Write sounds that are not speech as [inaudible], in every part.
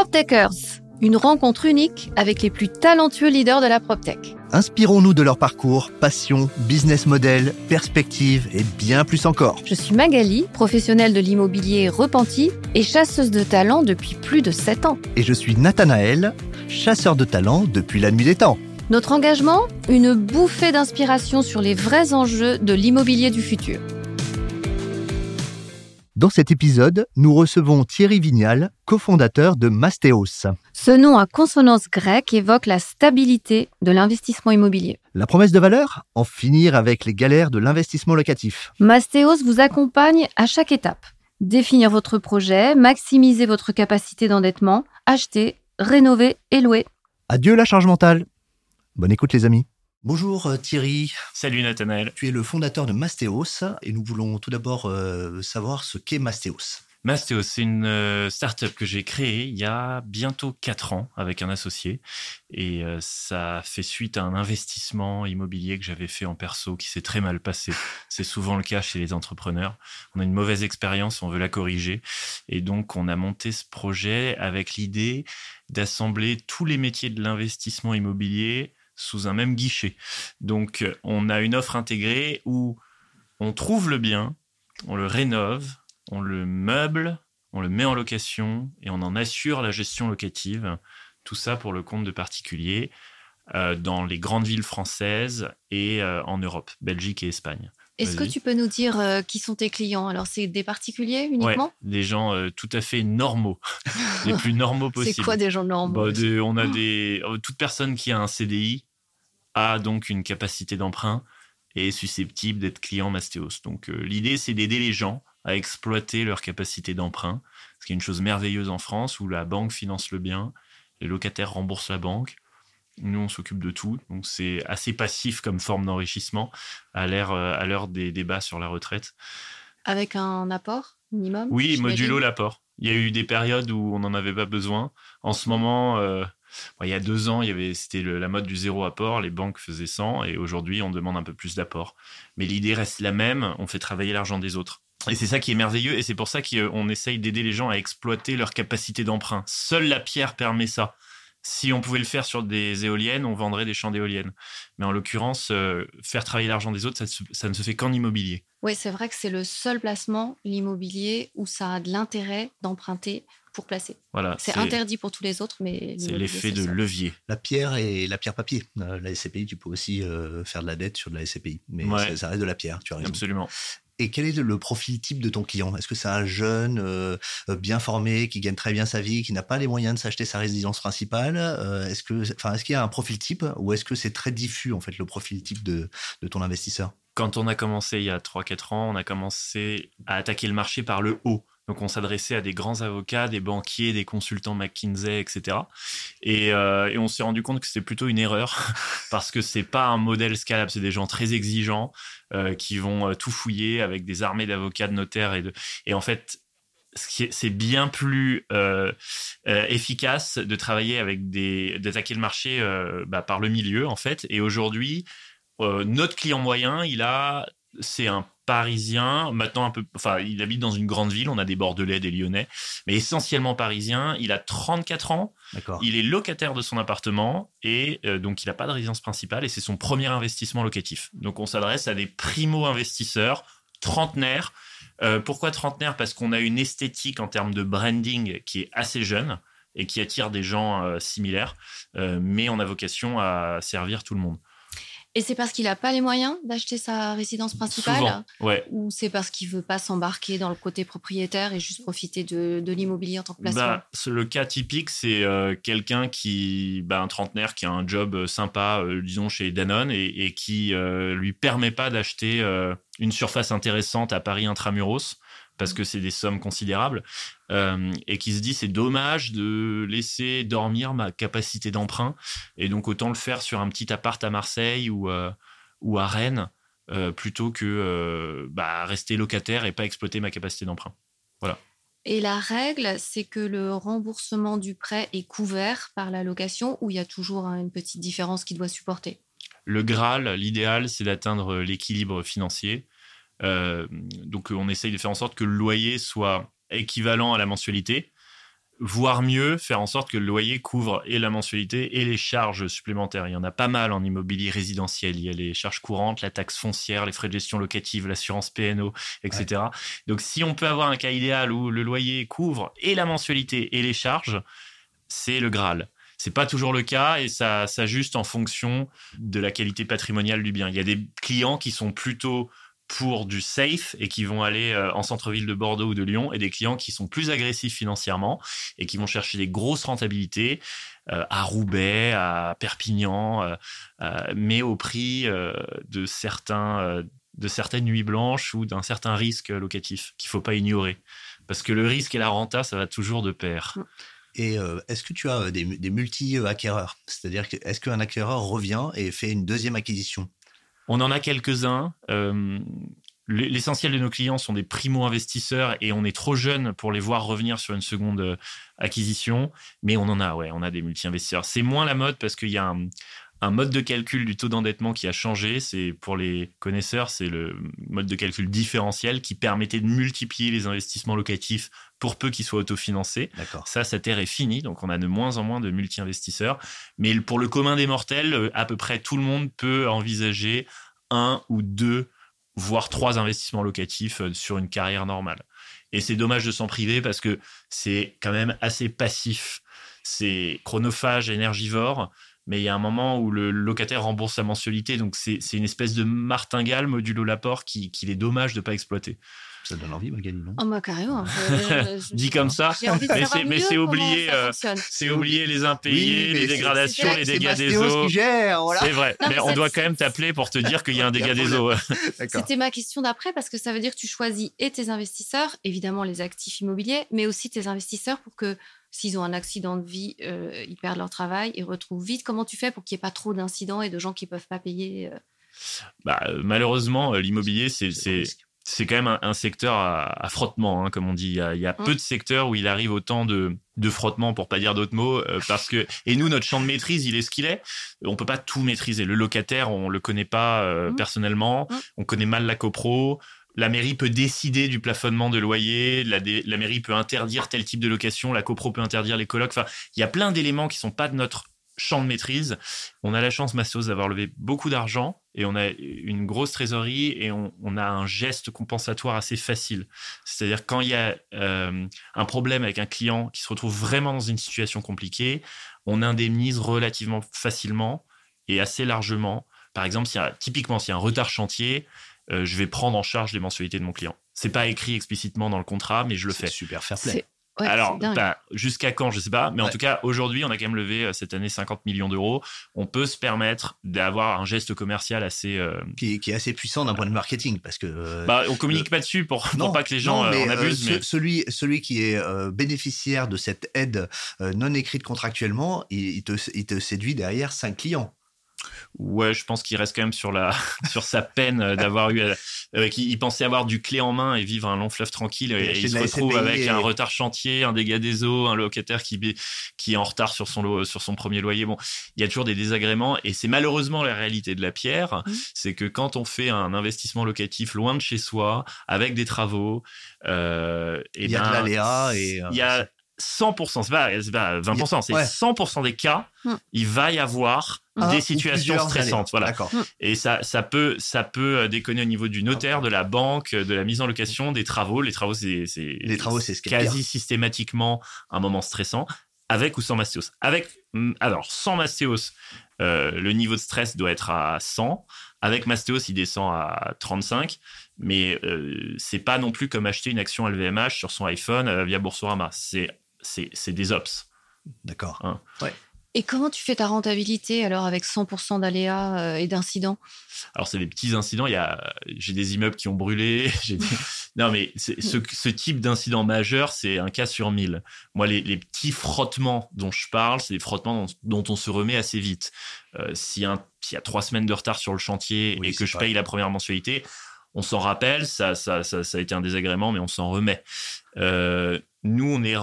PropTechers, une rencontre unique avec les plus talentueux leaders de la PropTech. Inspirons-nous de leur parcours, passion, business model, perspective et bien plus encore. Je suis Magali, professionnelle de l'immobilier repenti et chasseuse de talent depuis plus de 7 ans. Et je suis Nathanaël, chasseur de talent depuis la nuit des temps. Notre engagement? Une bouffée d'inspiration sur les vrais enjeux de l'immobilier du futur. Dans cet épisode, nous recevons Thierry Vignal, cofondateur de Mastéos. Ce nom à consonance grecque évoque la stabilité de l'investissement immobilier. La promesse de valeur En finir avec les galères de l'investissement locatif. Mastéos vous accompagne à chaque étape. Définir votre projet, maximiser votre capacité d'endettement, acheter, rénover et louer. Adieu la charge mentale. Bonne écoute les amis. Bonjour euh, Thierry. Salut Nathanaël. Tu es le fondateur de Mastéos et nous voulons tout d'abord euh, savoir ce qu'est Mastéos. Mastéos, c'est une euh, startup que j'ai créée il y a bientôt 4 ans avec un associé. Et ça fait suite à un investissement immobilier que j'avais fait en perso qui s'est très mal passé. C'est souvent le cas chez les entrepreneurs. On a une mauvaise expérience, on veut la corriger. Et donc, on a monté ce projet avec l'idée d'assembler tous les métiers de l'investissement immobilier sous un même guichet. Donc, on a une offre intégrée où on trouve le bien, on le rénove, on le meuble, on le met en location et on en assure la gestion locative. Tout ça pour le compte de particuliers euh, dans les grandes villes françaises et euh, en Europe, Belgique et Espagne. Est-ce que tu peux nous dire euh, qui sont tes clients? Alors, c'est des particuliers uniquement? Des gens tout à fait normaux, [laughs] les plus normaux possibles. C'est quoi des gens normaux? Bah, On a des toute personne qui a un CDI a donc une capacité d'emprunt et est susceptible d'être client Mastéos. Donc euh, l'idée, c'est d'aider les gens à exploiter leur capacité d'emprunt, ce qui est une chose merveilleuse en France où la banque finance le bien, les locataires remboursent la banque. Nous, on s'occupe de tout. Donc, c'est assez passif comme forme d'enrichissement à l'heure, euh, à l'heure des débats sur la retraite. Avec un apport minimum Oui, modulo l'apport. Il y a eu des périodes où on n'en avait pas besoin. En ce moment, euh, il y a deux ans, c'était la mode du zéro apport. Les banques faisaient 100 et aujourd'hui, on demande un peu plus d'apport. Mais l'idée reste la même. On fait travailler l'argent des autres. Et c'est ça qui est merveilleux et c'est pour ça qu'on essaye d'aider les gens à exploiter leur capacité d'emprunt. Seule la pierre permet ça. Si on pouvait le faire sur des éoliennes, on vendrait des champs d'éoliennes. Mais en l'occurrence, euh, faire travailler l'argent des autres, ça, ça, ne se fait qu'en immobilier. Oui, c'est vrai que c'est le seul placement, l'immobilier, où ça a de l'intérêt d'emprunter pour placer. Voilà, c'est interdit pour tous les autres, mais c'est l'effet de levier. La pierre et la pierre papier. Euh, la SCPI, tu peux aussi euh, faire de la dette sur de la SCPI, mais ça, reste de la pierre. Tu as raison. Absolument. Et quel est le profil type de ton client? Est-ce que c'est un jeune euh, bien formé qui gagne très bien sa vie, qui n'a pas les moyens de s'acheter sa résidence principale Est-ce que, enfin, est-ce qu'il y a un profil type ou est-ce que c'est très diffus en fait le profil type de, de ton investisseur? Quand on a commencé il y a 3-4 ans, on a commencé à attaquer le marché par le haut. Donc on s'adressait à des grands avocats, des banquiers, des consultants McKinsey, etc. Euh, et, on s'est rendu compte que c'était plutôt une erreur [laughs] parce que c'est pas un modèle scalable. C'est des gens très exigeants euh, qui vont euh, tout fouiller avec des armées d'avocats, de notaires et de. Et en fait, c'est bien plus efficace de travailler avec des d'attaquer le marché bah, par le milieu en fait. Et aujourd'hui, notre client moyen, il a c'est un parisien, maintenant un peu, enfin, il habite dans une grande ville, on a des Bordelais, des Lyonnais, mais essentiellement parisien. Il a 34 ans, il est locataire de son appartement et euh, donc il n'a pas de résidence principale et c'est son premier investissement locatif. Donc on s'adresse à des primo-investisseurs, trentenaires. Euh, pourquoi trentenaires? Parce qu'on a une esthétique en termes de branding qui est assez jeune et qui attire des gens euh, similaires, mais on a vocation à servir tout le monde. Et c'est parce qu'il n'a pas les moyens d'acheter sa résidence principale ouais. Ou c'est parce qu'il veut pas s'embarquer dans le côté propriétaire et juste profiter de, l'immobilier en tant que placement? Bah, Le cas typique, c'est euh, quelqu'un qui, bah, un trentenaire qui a un job euh, sympa, euh, disons, chez Danone et, et qui lui permet pas d'acheter une surface intéressante à Paris intramuros parce que c'est des sommes considérables, euh, et qui se dit c'est dommage de laisser dormir ma capacité d'emprunt, et donc autant le faire sur un petit appart à Marseille ou, euh, ou à Rennes, euh, plutôt que bah, rester locataire et pas exploiter ma capacité d'emprunt. Voilà. Et la règle, c'est que le remboursement du prêt est couvert par la location ou il y a toujours une petite différence qui doit supporter? Le Graal, l'idéal, c'est d'atteindre l'équilibre financier. Euh, donc on essaye de faire en sorte que le loyer soit équivalent à la mensualité. voire mieux, faire en sorte que le loyer couvre et la mensualité et les charges supplémentaires. Il y en a pas mal en immobilier résidentiel. Il y a les charges courantes, la taxe foncière, les frais de gestion locative, l'assurance PNO, etc. Donc, si on peut avoir un cas idéal où le loyer couvre et la mensualité et les charges, c'est le Graal. C'est pas toujours le cas et ça s'ajuste en fonction de la qualité patrimoniale du bien. Il y a des clients qui sont plutôt pour du safe et qui vont aller euh, en centre-ville de Bordeaux ou de Lyon et des clients qui sont plus agressifs financièrement et qui vont chercher des grosses rentabilités euh, à Roubaix, à Perpignan, euh, mais au prix de certains de certaines nuits blanches ou d'un certain risque locatif qu'il faut pas ignorer parce que le risque et la renta ça va toujours de pair. Mm. Et est-ce que tu as euh, des, multi-acquéreurs? C'est-à-dire, est-ce qu'un acquéreur revient et fait une deuxième acquisition? On en a quelques-uns. Euh, l'essentiel de nos clients sont des primo-investisseurs et on est trop jeune pour les voir revenir sur une seconde acquisition. Mais on en a, ouais, on a des multi-investisseurs. C'est moins la mode parce qu'il y a un, un mode de calcul du taux d'endettement qui a changé. C'est pour les connaisseurs, c'est le mode de calcul différentiel qui permettait de multiplier les investissements locatifs pour peu qu'ils soient autofinancés. Ça, cette ère est finie, donc on a de moins en moins de multi-investisseurs. Mais pour le commun des mortels, à peu près tout le monde peut envisager un ou deux, voire trois investissements locatifs euh, sur une carrière normale. Et c'est dommage de s'en priver parce que c'est quand même assez passif. C'est chronophage, énergivore mais il y a un moment où le locataire rembourse sa mensualité, donc c'est une espèce de martingale modulo l'apport qu'il qui est dommage de ne pas exploiter. Ça donne envie, Magali, non? Oh, moi, carrément. [laughs] Dit comme ça, mais c'est oublié, euh, c'est oublié les impayés, les dégradations, les dégâts des eaux. C'est vrai, mais, on doit quand même t'appeler pour te dire qu'il y a un dégât des eaux. [laughs] C'était ma question d'après, parce que ça veut dire que tu choisis et tes investisseurs, évidemment les actifs immobiliers, mais aussi tes investisseurs pour que s'ils ont un accident de vie, euh, ils perdent leur travail, ils retrouvent vite. Comment tu fais pour qu'il n'y ait pas trop d'incidents et de gens qui ne peuvent pas payer euh? bah, Malheureusement, euh, l'immobilier, c'est c'est quand même un, secteur à, frottement, hein, comme on dit. Il y a, peu de secteurs où il arrive autant de, de frottement, pour pas dire d'autres mots, parce que et nous notre champ de maîtrise, il est ce qu'il est. On peut pas tout maîtriser. Le locataire, on le connaît pas mmh. personnellement. Mmh. On connaît mal la copro la mairie peut décider du plafonnement de loyer, la, mairie peut interdire tel type de location, la copro peut interdire les colocs. Enfin, il y a plein d'éléments qui sont pas de notre champ de maîtrise. On a la chance, Mastos, d'avoir levé beaucoup d'argent et on a une grosse trésorerie et on, a un geste compensatoire assez facile. C'est-à-dire quand il y a euh, un problème avec un client qui se retrouve vraiment dans une situation compliquée, on indemnise relativement facilement et assez largement. Par exemple, si typiquement, s'il y a un retard chantier, euh, je vais prendre en charge les mensualités de mon client. C'est pas écrit explicitement dans le contrat, mais je le fais. Super fair play. Alors, bah, jusqu'à quand, je sais pas, mais en tout cas, aujourd'hui, on a quand même levé euh, cette année 50 millions d'euros. On peut se permettre d'avoir un geste commercial assez. Euh, qui, est assez puissant d'un point de marketing, parce que. bah, on communique pas dessus pour, pour pas que les gens en abusent. mais... Celui, celui qui est bénéficiaire de cette aide non écrite contractuellement, il, te, il te séduit derrière cinq clients. Ouais, je pense qu'il reste quand même sur la [laughs] sur sa peine euh, d'avoir eu euh, qu'il pensait avoir du clé en main et vivre un long fleuve tranquille et, il se retrouve avec un retard chantier, un dégât des eaux, un locataire qui qui est en retard sur son sur son premier loyer. Bon, il y a toujours des désagréments et c'est malheureusement la réalité de la pierre, mmh. c'est que quand on fait un investissement locatif loin de chez soi avec des travaux, euh, et il y a de ben, l'aléa et il y a 100%, c'est pas, pas 20%, c'est 100% des cas, mmh. il va y avoir des situations stressantes. Voilà. Mm. Et ça, ça peut, ça peut euh, déconner au niveau du notaire, de la banque, de la mise en location, des travaux. Les travaux, c'est, les travaux, c'est quasi systématiquement un moment stressant, avec ou sans mastéos? Avec, mm, alors, sans mastéos, euh, le niveau de stress doit être à 100. Avec mastéos, il descend à 35. Mais euh, c'est pas non plus comme acheter une action LVMH sur son iPhone via Boursorama. C'est, c'est, c'est des ops. D'accord. Hein. Ouais. Et comment tu fais ta rentabilité alors avec 100% d'aléas euh, et d'incidents? Alors c'est des petits incidents. Il y a, j'ai des immeubles qui ont brûlé. [laughs] [laughs] Non mais ce, ce, type d'incident majeur, c'est un cas sur mille. Moi, les, les, petits frottements dont je parle, c'est des frottements dont, on se remet assez vite. Euh, S'il y, a trois semaines de retard sur le chantier et que je paye la première mensualité, on s'en rappelle. Ça, ça, ça, ça, a été un désagrément, mais on s'en remet. Euh, nous, on est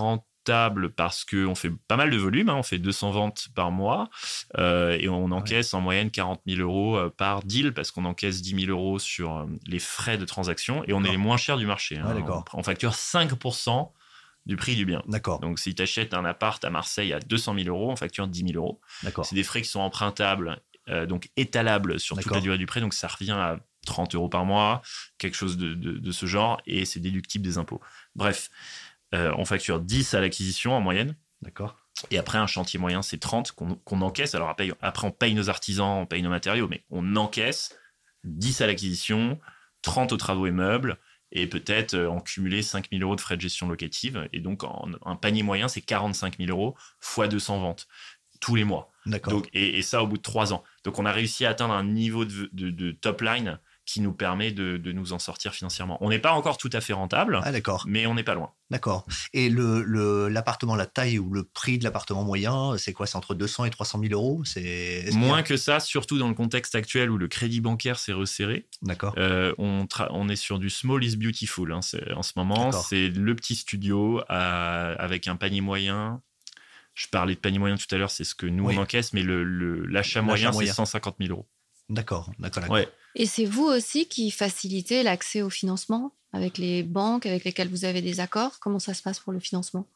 parce qu'on fait pas mal de volume, hein. on fait 200 ventes par mois euh, et on encaisse en moyenne 40 000 euros euh, par deal parce qu'on encaisse 10 000 euros sur euh, les frais de transaction et on est les moins chers du marché. Hein. on, facture 5% du prix du bien. D'accord. Donc, si tu achètes un appart à Marseille à 200 000 euros, on facture 10 000 euros. D'accord. C'est des frais qui sont empruntables, euh, donc étalables sur toute la durée du prêt. Donc, ça revient à 30 euros par mois, quelque chose de, de- de ce genre, et c'est déductible des impôts. Bref, euh, on facture 10 à l'acquisition en moyenne. D'accord. Et après, un chantier moyen, c'est 30 qu'on encaisse. Alors après, après, on paye nos artisans, on paye nos matériaux, mais on encaisse 10 à l'acquisition, 30 aux travaux et meubles, et peut-être euh, en cumulé 5 000 euros de frais de gestion locative. Et donc, en- un panier moyen, c'est 45 000 euros fois 200 ventes tous les mois. D'accord. Et, et ça au bout de trois ans. Donc, on a réussi à atteindre un niveau de, de- de top line qui nous permet de, de nous en sortir financièrement. On n'est pas encore tout à fait rentable, Ah, d'accord. mais on n'est pas loin. D'accord. Et le, le- l'appartement, la taille ou le prix de l'appartement moyen, c'est quoi? C'est entre 200 et 300 000 euros? C'est Moins que ça, surtout dans le contexte actuel où le crédit bancaire s'est resserré. D'accord. Euh, on, tra- on est sur du small is beautiful hein, c'est- en ce moment. D'accord. C'est le petit studio à- avec un panier moyen. Je parlais de panier moyen tout à l'heure, c'est ce que nous Oui. on encaisse, mais le- l'achat moyen, moyen. c'est 150 000 euros. D'accord. D'accord. d'accord. Ouais. Et c'est vous aussi qui facilitez l'accès au financement avec les banques avec lesquelles vous avez des accords? Comment ça se passe pour le financement?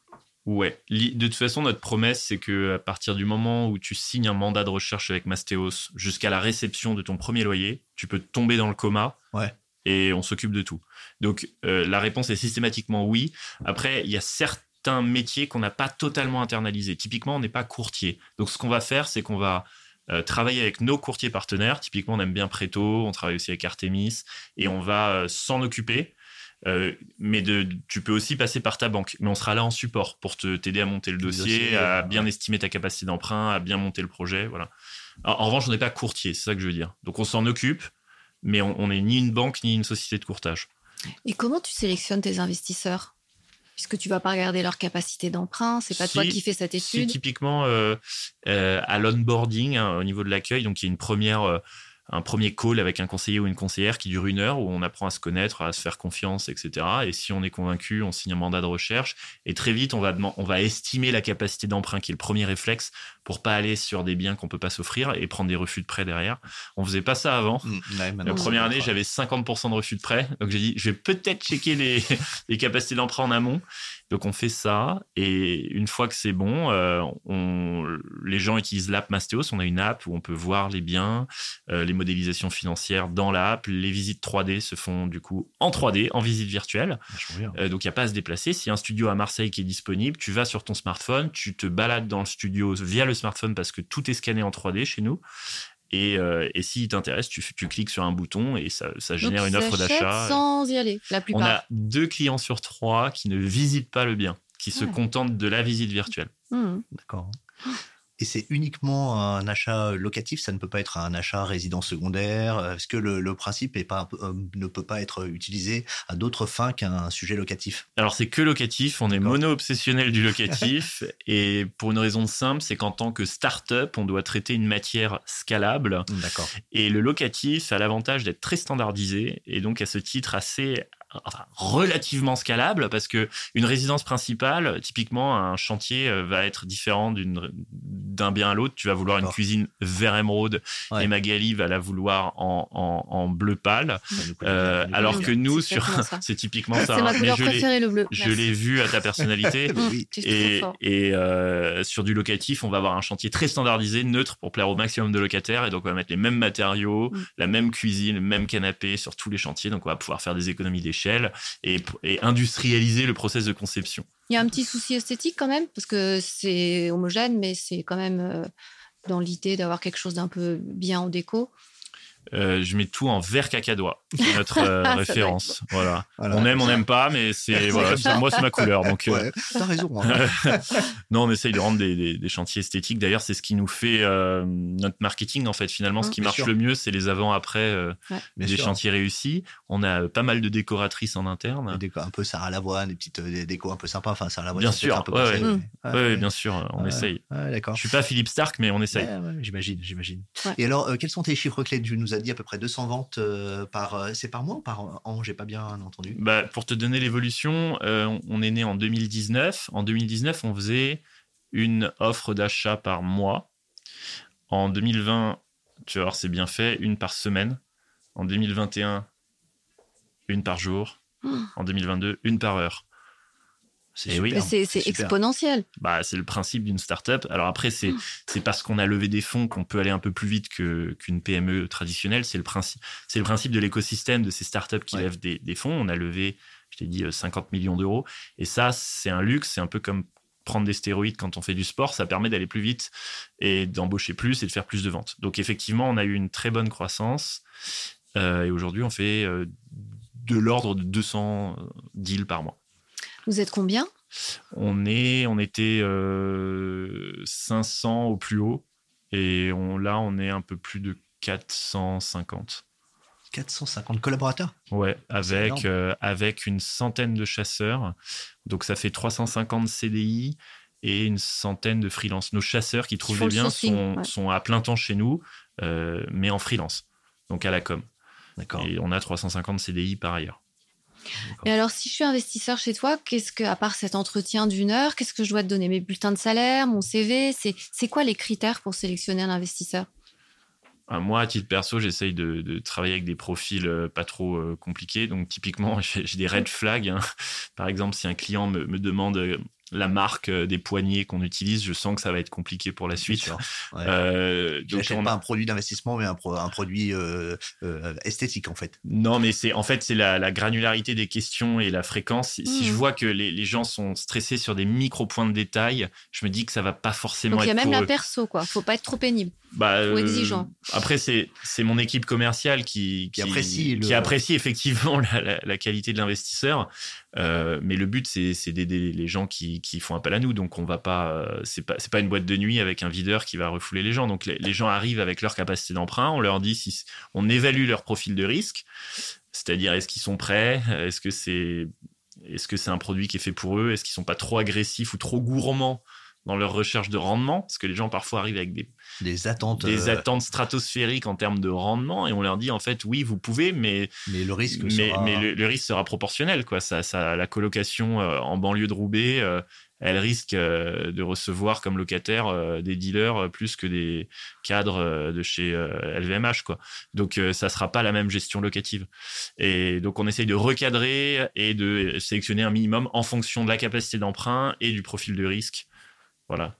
Ouais. De toute façon, notre promesse, c'est que à partir du moment où tu signes un mandat de recherche avec Mastéos jusqu'à la réception de ton premier loyer, tu peux tomber dans le coma. Ouais. Et on s'occupe de tout. Donc euh, la réponse est systématiquement oui. Après, il y a certains métiers qu'on n'a pas totalement internalisés. Typiquement, on n'est pas courtier. Donc ce qu'on va faire, c'est qu'on va euh, travailler avec nos courtiers partenaires. Typiquement, on aime bien Preto, on travaille aussi avec Artemis, et on va euh, s'en occuper. Euh, mais de, tu peux aussi passer par ta banque. Mais on sera là en support pour te t'aider à monter le dossier, dossier, à bien estimer ta capacité d'emprunt, à bien monter le projet. Voilà. En, en revanche, on n'est pas courtier, c'est ça que je veux dire. Donc on s'en occupe, mais on n'est ni une banque ni une société de courtage. Et comment tu sélectionnes tes investisseurs? Puisque tu vas pas regarder leur capacité d'emprunt, c'est pas toi qui fais cette Si étude. typiquement euh, euh, à l'onboarding, hein, au niveau de l'accueil, donc il y a une première, euh, un premier call avec un conseiller ou une conseillère qui dure une heure où on apprend à se connaître, à se faire confiance, etc. Et si on est convaincu, on signe un mandat de recherche et très vite on va on va estimer la capacité d'emprunt qui est le premier réflexe pour pas aller sur des biens qu'on peut pas s'offrir et prendre des refus de prêt derrière. On faisait pas ça avant. Mmh, ouais, La première année, j'avais 50% de refus de prêt. Donc j'ai dit, je vais peut-être checker les, [laughs] les capacités d'emprunt en amont. Donc on fait ça. Et une fois que c'est bon, euh, on, les gens utilisent l'app Mastéos. On a une app où on peut voir les biens, euh, les modélisations financières dans l'app. Les visites 3D se font du coup en 3D, en visite virtuelle. Euh, donc il n'y a pas à se déplacer. S'il y a un studio à Marseille qui est disponible, tu vas sur ton smartphone, tu te balades dans le studio via le smartphone parce que tout est scanné en 3D chez nous. Et, euh, et s'il t'intéresse, tu, tu cliques sur un bouton et ça, ça Donc, génère une offre d'achat. Sans y aller, la On plupart. a deux clients sur trois qui ne visitent pas le bien, qui se Ouais. contentent de la visite virtuelle. Hmm. D'accord. Et c'est uniquement un achat locatif, ça ne peut pas être un achat résident secondaire. Est-ce que le, le principe est pas, euh, ne peut pas être utilisé à d'autres fins qu'un sujet locatif? Alors c'est que locatif, on est mono-obsessionnel du locatif [laughs] et pour une raison simple, c'est qu'en tant que start-up, on doit traiter une matière scalable D'accord. Et le locatif a l'avantage d'être très standardisé et donc à ce titre assez enfin, relativement scalable parce que une résidence principale, typiquement un chantier euh, va être différent d'une d'un bien à l'autre. Tu vas vouloir une cuisine vert émeraude Ouais. et Magali va la vouloir en, en, en bleu pâle. Euh, alors que nous, c'est sur [laughs] c'est typiquement ça. Hein. ma Mais couleur je l'ai- préférée, le bleu. je l'ai vu à ta personnalité. [laughs] Et, et, euh, sur du locatif, on va avoir un chantier très standardisé, neutre pour plaire au maximum de locataires. Et donc, on va mettre les mêmes matériaux, Mm. la même cuisine, le même canapé sur tous les chantiers. Donc, on va pouvoir faire des économies d'échelle et, industrialiser le process de conception. Il y a un petit souci esthétique quand même, parce que c'est homogène, mais c'est quand même euh, dans l'idée d'avoir quelque chose d'un peu bien au déco. Euh, je mets tout en vert cacadois, c'est notre euh, [laughs] doit référence. Voilà. Voilà. On aime, on n'aime pas, mais c'est voilà, moi c'est ma couleur. Donc euh, Ouais, t'as raison. hein. [laughs] non, on essaye de rendre des, des- des chantiers esthétiques. D'ailleurs, c'est ce qui nous fait euh, notre marketing en fait. Finalement, ce Mm. qui marche sûr. le mieux, c'est les avant-après euh, Bien des sûr. chantiers réussis. On a pas mal de décoratrices en interne. Des un peu Sarah Lavoine, des petites euh, des décos un peu sympas. Enfin, Sarah Lavoine, Bien sûr, peut-être un peu ouais, passé, ouais. mais- Oui, bien sûr, on Ouais. essaye. Ouais, d'accord. Je suis pas Philippe Stark, mais on essaye. Ouais, ouais, j'imagine, j'imagine. Ouais. Et alors, euh, quels sont tes chiffres clés Tu nous as dit à peu près 200 ventes euh, par. euh, c'est par mois ou par an J'ai pas bien entendu. Bah, pour te donner l'évolution, euh, on- est né en 2019. En 2019, on faisait une offre d'achat par mois. En 2020, tu vas voir, c'est bien fait, une par semaine. En 2021, une par jour. Oh. En 2022, une par heure. C'est Eh oui. C'est exponentiel. Bah, c'est le principe d'une startup. Alors après, c'est c'est parce qu'on a levé des fonds qu'on peut aller un peu plus vite que qu'une PME traditionnelle. C'est le principe. C'est le principe de l'écosystème de ces startups qui Ouais. lèvent des, des fonds. On a levé, je t'ai dit, euh, 50 millions d'euros. Et ça, c'est un luxe. C'est un peu comme prendre des stéroïdes quand on fait du sport. Ça permet d'aller plus vite et d'embaucher plus et de faire plus de ventes. Donc effectivement, on a eu une très bonne croissance. Euh, et aujourd'hui, on fait euh, de l'ordre de 200 deals par mois. Vous êtes combien? On, est, on était euh, 500 au plus haut et on, là, on est un peu plus de 450. 450 collaborateurs? Ouais, avec, euh, avec une centaine de chasseurs. Donc, ça fait 350 CDI et une centaine de freelance. Nos chasseurs qui trouvent font des le biens sont, ouais. sont à plein temps chez nous, euh, mais en freelance, donc à la com. D'accord. Et on a 350 CDI par ailleurs. Et alors, si je suis investisseur chez toi, qu'est-ce que, à part cet entretien d'une heure, qu'est-ce que je dois te donner? Mes bulletins de salaire, mon CV C'est c'est quoi les critères pour sélectionner un investisseur? Ah, Moi, à titre perso, j'essaye de, de travailler avec des profils euh, pas trop euh, compliqués. Donc, typiquement, [laughs] j'ai des red flags. hein. Par exemple, si un client me, me demande euh, la marque euh, des poignées qu'on utilise, je sens que ça va être compliqué pour la suite. sûr. Ouais. Euh, Tu donc, n'achètes on pas un produit d'investissement, mais un, pro- un produit euh, euh, esthétique, en fait. Non, mais c'est en fait c'est la, la granularité des questions et la fréquence. Si, si je vois que les, les gens sont stressés sur des micro points de détail, je me dis que ça va pas forcément Donc, il y a même la eux. perso, quoi. Faut pas être trop pénible. Bah, Ou euh, exigeant. Après, c'est c'est mon équipe commerciale qui, Qui apprécie le- qui apprécie effectivement [laughs] la, la- la qualité de l'investisseur. Euh, mais le but, c'est c'est d'aider les gens qui, qui font appel à nous. Donc, on va pas. euh, C'est pas, pas une boîte de nuit avec un videur qui va refouler les gens. Donc, les, les gens arrivent avec leur capacité d'emprunt. On leur dit si on évalue leur profil de risque, c'est-à-dire est-ce qu'ils sont prêts, est-ce que c'est est-ce que c'est un produit qui est fait pour eux, est-ce qu'ils sont pas trop agressifs ou trop gourmands dans leur recherche de rendement, parce que les gens parfois arrivent avec des Des attentes. des euh, attentes stratosphériques en termes de rendement et on leur dit en fait oui vous pouvez mais mais le risque mais, sera... mais le, le risque sera proportionnel quoi ça, ça la colocation euh, en banlieue de Roubaix euh, elle risque de recevoir comme locataire des dealers plus que des cadres de chez LVMH quoi donc ça sera pas la même gestion locative et donc on essaye de recadrer et de sélectionner un minimum en fonction de la capacité d'emprunt et du profil de risque voilà.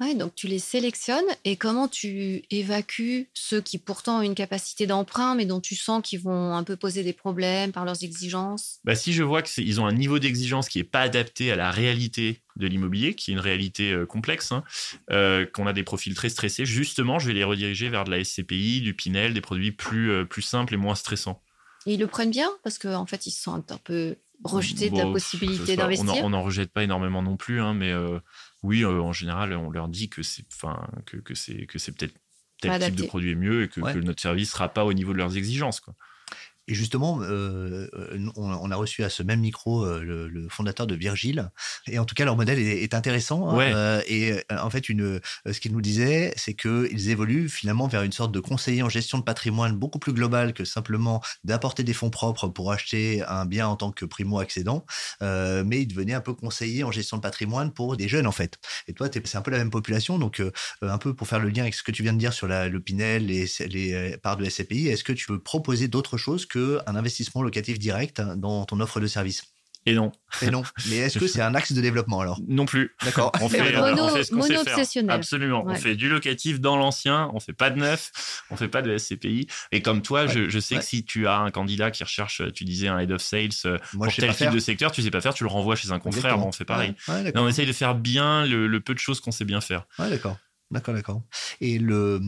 Ouais, donc tu les sélectionnes et comment tu évacues ceux qui pourtant ont une capacité d'emprunt, mais dont tu sens qu'ils vont un peu poser des problèmes par leurs exigences? Bah, si je vois qu'ils ont un niveau d'exigence qui n'est pas adapté à la réalité de l'immobilier, qui est une réalité euh, complexe, hein, euh, qu'on a des profils très stressés, justement, je vais les rediriger vers de la SCPI, du Pinel, des produits plus, euh, plus simples et moins stressants. Et ils le prennent bien? Parce qu'en fait, ils se sentent un peu rejetés de la possibilité d'investir. On n'en rejette pas énormément non plus, hein, mais euh, oui, euh, en général, on leur dit que c'est enfin, que, que c'est que c'est peut-être tel type de produit est mieux et que, Ouais. que notre service sera pas au niveau de leurs exigences. Quoi. Et justement, euh, on, on a reçu à ce même micro euh, le, le fondateur de Virgile. Et en tout cas, leur modèle est, est intéressant. hein. Ouais. Euh, et euh, en fait, une, euh, ce qu'il nous disait, c'est qu'ils évoluent finalement vers une sorte de conseiller en gestion de patrimoine beaucoup plus global que simplement d'apporter des fonds propres pour acheter un bien en tant que primo-accédant. Euh, mais ils devenaient un peu conseiller en gestion de patrimoine pour des jeunes, en fait. Et toi, c'est un peu la même population. Donc, euh, un peu pour faire le lien avec ce que tu viens de dire sur la, le Pinel, les, les euh, parts de SCPI, est-ce que tu peux proposer d'autres choses qu'un investissement locatif direct hein, dans ton offre de service Et non, Et non. Mais est-ce que c'est un axe de développement alors? Non plus. D'accord. On fait, Mono- on fait ce qu'on sait faire. mono-obsessionnel. Absolument. On fait du locatif dans l'ancien, on fait pas de neuf, on fait pas de SCPI. Et comme toi, je, je sais Ouais. que si tu as un candidat qui recherche, tu disais un head of sales euh, Moi, pour tel type faire. de secteur, tu sais pas faire, tu le renvoies chez un confrère, bon, on fait pareil. Ouais, ouais, Mais d'accord. on essaye de faire bien le, le peu de choses qu'on sait bien faire. Ouais, d'accord. D'accord, d'accord. Et le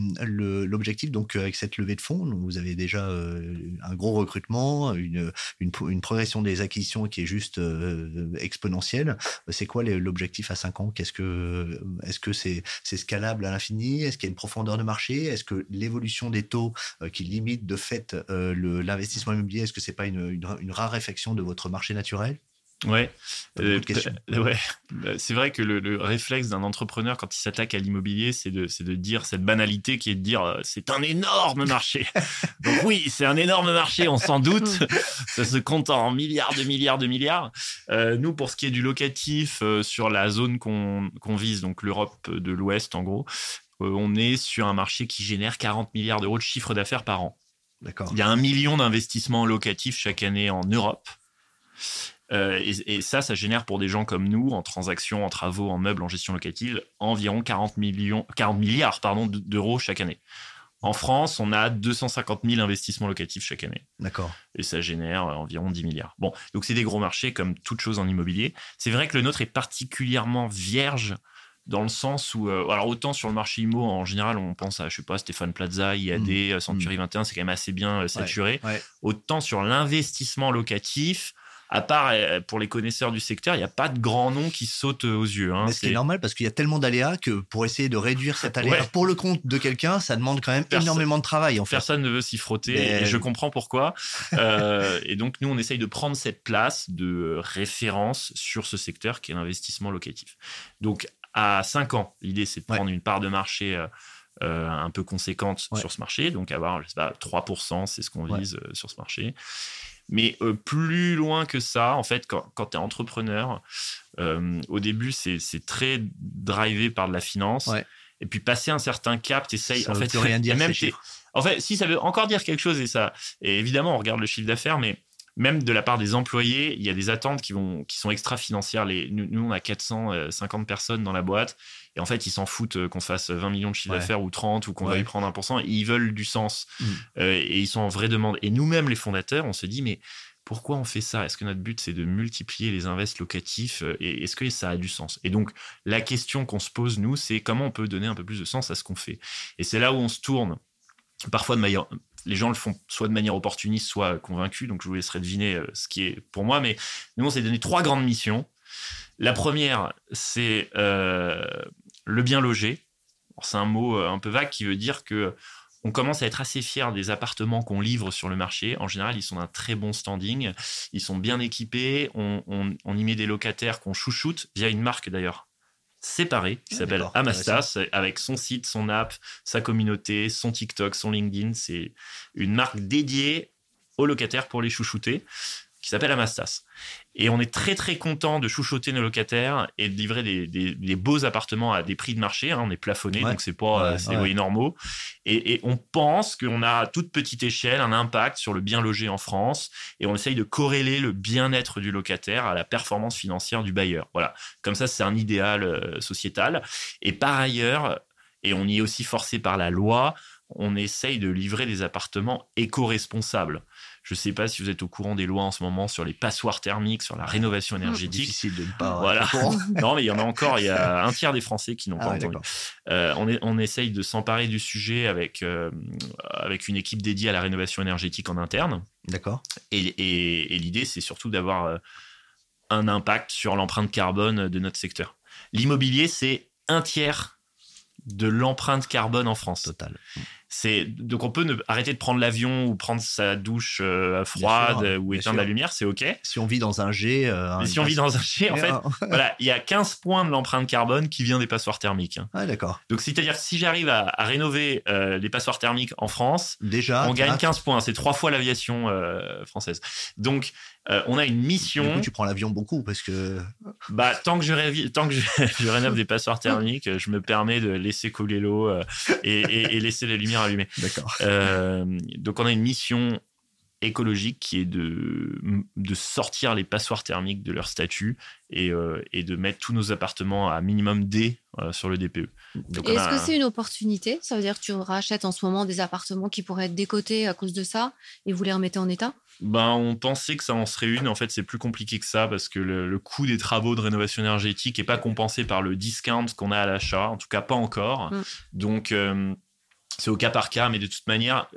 l'objectif, donc, avec cette levée de fonds, vous avez déjà euh, un gros recrutement, une, une, pro- une progression des acquisitions qui est juste euh, exponentielle. C'est quoi l'objectif à 5 ans? Qu'est-ce que est-ce que c'est scalable à l'infini? Est-ce qu'il y a une profondeur de marché? Est-ce que l'évolution des taux euh, qui limite de fait euh, l'investissement immobilier, est-ce que c'est pas une, une, une raréfaction de votre marché naturel? Ouais. Euh, [laughs] ouais. Euh, C'est vrai que le, le réflexe d'un entrepreneur quand il s'attaque à l'immobilier, c'est de, dire cette banalité qui est de dire euh, c'est un énorme marché. [laughs] Donc oui, c'est un énorme marché, on s'en doute. [laughs] Ça se compte en milliards de milliards de milliards. Euh, nous, pour ce qui est du locatif euh, sur la zone qu'on vise, donc l'Europe de l'Ouest en gros, on est sur un marché qui génère 40 milliards d'euros de chiffre d'affaires par an. D'accord. Il y a un million d'investissements locatifs chaque année en Europe. Euh, et, ça, ça génère pour des gens comme nous, en transactions, en travaux, en meubles, en gestion locative, environ 40, millions, 40 milliards pardon, d'euros chaque année. En France, on a 250 000 investissements locatifs chaque année. D'accord. Et ça génère euh, environ 10 milliards. Bon, donc c'est des gros marchés comme toute chose en immobilier. C'est vrai que le nôtre est particulièrement vierge dans le sens où, euh, alors autant sur le marché IMO, en général, on pense à, je sais pas, Stéphane Plaza, IAD, mmh. Century 21, mmh. c'est quand même assez bien saturé. Autant sur l'investissement locatif, à part euh, pour les connaisseurs du secteur, il n'y a pas de grand nom qui saute aux yeux. Hein. Mais ce qui est normal parce qu'il y a tellement d'aléas que pour essayer de réduire cet aléa pour le compte de quelqu'un, ça demande quand même énormément de travail. En Personne ne veut s'y frotter et je comprends pourquoi. [laughs] Euh, et donc nous, on essaye de prendre cette place de référence sur ce secteur qui est l'investissement locatif. Donc à 5 ans, l'idée c'est de prendre une part de marché. Euh, un peu conséquente sur ce marché, donc avoir je sais pas, 3%, c'est ce qu'on vise sur ce marché. Mais euh, plus loin que ça, en fait, quand, quand tu es entrepreneur, euh, au début, c'est très drivé par de la finance. Et puis, passer un certain cap, tu essayes. en fait, rien [laughs] dire. Même en fait, si ça veut encore dire quelque chose, et ça. Et évidemment, on regarde le chiffre d'affaires, mais même de la part des employés, il y a des attentes qui, vont, qui sont extra-financières. Nous, nous, on a 450 personnes dans la boîte. Et en fait, ils s'en foutent euh, qu'on fasse 20 millions de chiffre d'affaires ou 30 ou qu'on va y prendre 1%. ils veulent du sens. Mm. Euh, et ils sont en vraie demande. Et nous-mêmes, les fondateurs, on se dit, mais pourquoi on fait ça? Est-ce que notre but, c'est de multiplier les invests locatifs euh, Et est-ce que ça a du sens? Et donc, la question qu'on se pose, nous, c'est comment on peut donner un peu plus de sens à ce qu'on fait? Et c'est là où on se tourne, parfois de manière les gens le font soit de manière opportuniste, soit convaincus. Donc, je vous laisserai deviner ce qui est pour moi. Mais nous, on s'est donné trois grandes missions. La première, c'est le bien logé. C'est un mot euh, un peu vague qui veut dire que on commence à être assez fier des appartements qu'on livre sur le marché. En général, ils sont d'un très bon standing, ils sont bien équipés, on, y met des locataires qu'on chouchoute via une marque d'ailleurs séparée qui ah, s'appelle Amastas, avec son site, son app, sa communauté, son TikTok, son LinkedIn. C'est une marque dédiée aux locataires pour les chouchouter qui s'appelle Amastas. Et on est très très content de chouchouter nos locataires et de livrer des, beaux appartements à des prix de marché. Hein. on est plafonné, donc c'est pas ouais, loyers normaux. Et, on pense qu'on a à toute petite échelle un impact sur le bien logé en France. Et on essaye de corréler le bien-être du locataire à la performance financière du bailleur. Voilà. Comme ça, c'est un idéal euh, sociétal. Et par ailleurs, et on y est aussi forcé par la loi, on essaye de livrer des appartements éco-responsables. Je ne sais pas si vous êtes au courant des lois en ce moment sur les passoires thermiques, sur la rénovation énergétique. Difficile de ne pas. Voilà. [laughs] non, mais il y en a encore. Il y a [laughs] un tiers des Français qui n'ont ah pas entendu. Euh, on, est, on essaye de s'emparer du sujet avec, euh, avec une équipe dédiée à la rénovation énergétique en interne. D'accord. Et, et l'idée, c'est surtout d'avoir euh, un impact sur l'empreinte carbone de notre secteur. L'immobilier, c'est un tiers de l'empreinte carbone en France. Total c'est donc on peut ne, arrêter de prendre l'avion ou prendre sa douche euh, froide ou éteindre la lumière, c'est ok. Si on vit dans un G, euh, Mais si on vit dans un G, en fait, [laughs] voilà, il y a 15 points de l'empreinte carbone qui vient des passoires thermiques. Hein. Ah d'accord. Donc c'est-à-dire si j'arrive à, rénover euh, les passoires thermiques en France, déjà, on gagne 15 points. C'est trois fois l'aviation française. Donc on a une mission. Du coup, tu prends l'avion beaucoup parce que. Bah tant que je, tant que je, [laughs] rénove des passoires thermiques, je me permets de laisser couler l'eau et, et, et laisser les lumières allumé. D'accord. Euh, donc on a une mission écologique qui est de, de sortir les passoires thermiques de leur statut et, euh, et de mettre tous nos appartements à minimum D euh, sur le DPE. Est-ce que c'est une opportunité? Ça veut dire que tu rachètes en ce moment des appartements qui pourraient être décotés à cause de ça et vous les remettez en état? Ben, on pensait que ça en serait une. En fait, c'est plus compliqué que ça parce que le, coût des travaux de rénovation énergétique n'est pas compensé par le discount qu'on a à l'achat. En tout cas, pas encore. Mm. Donc, c'est au cas par cas, mais de toute manière,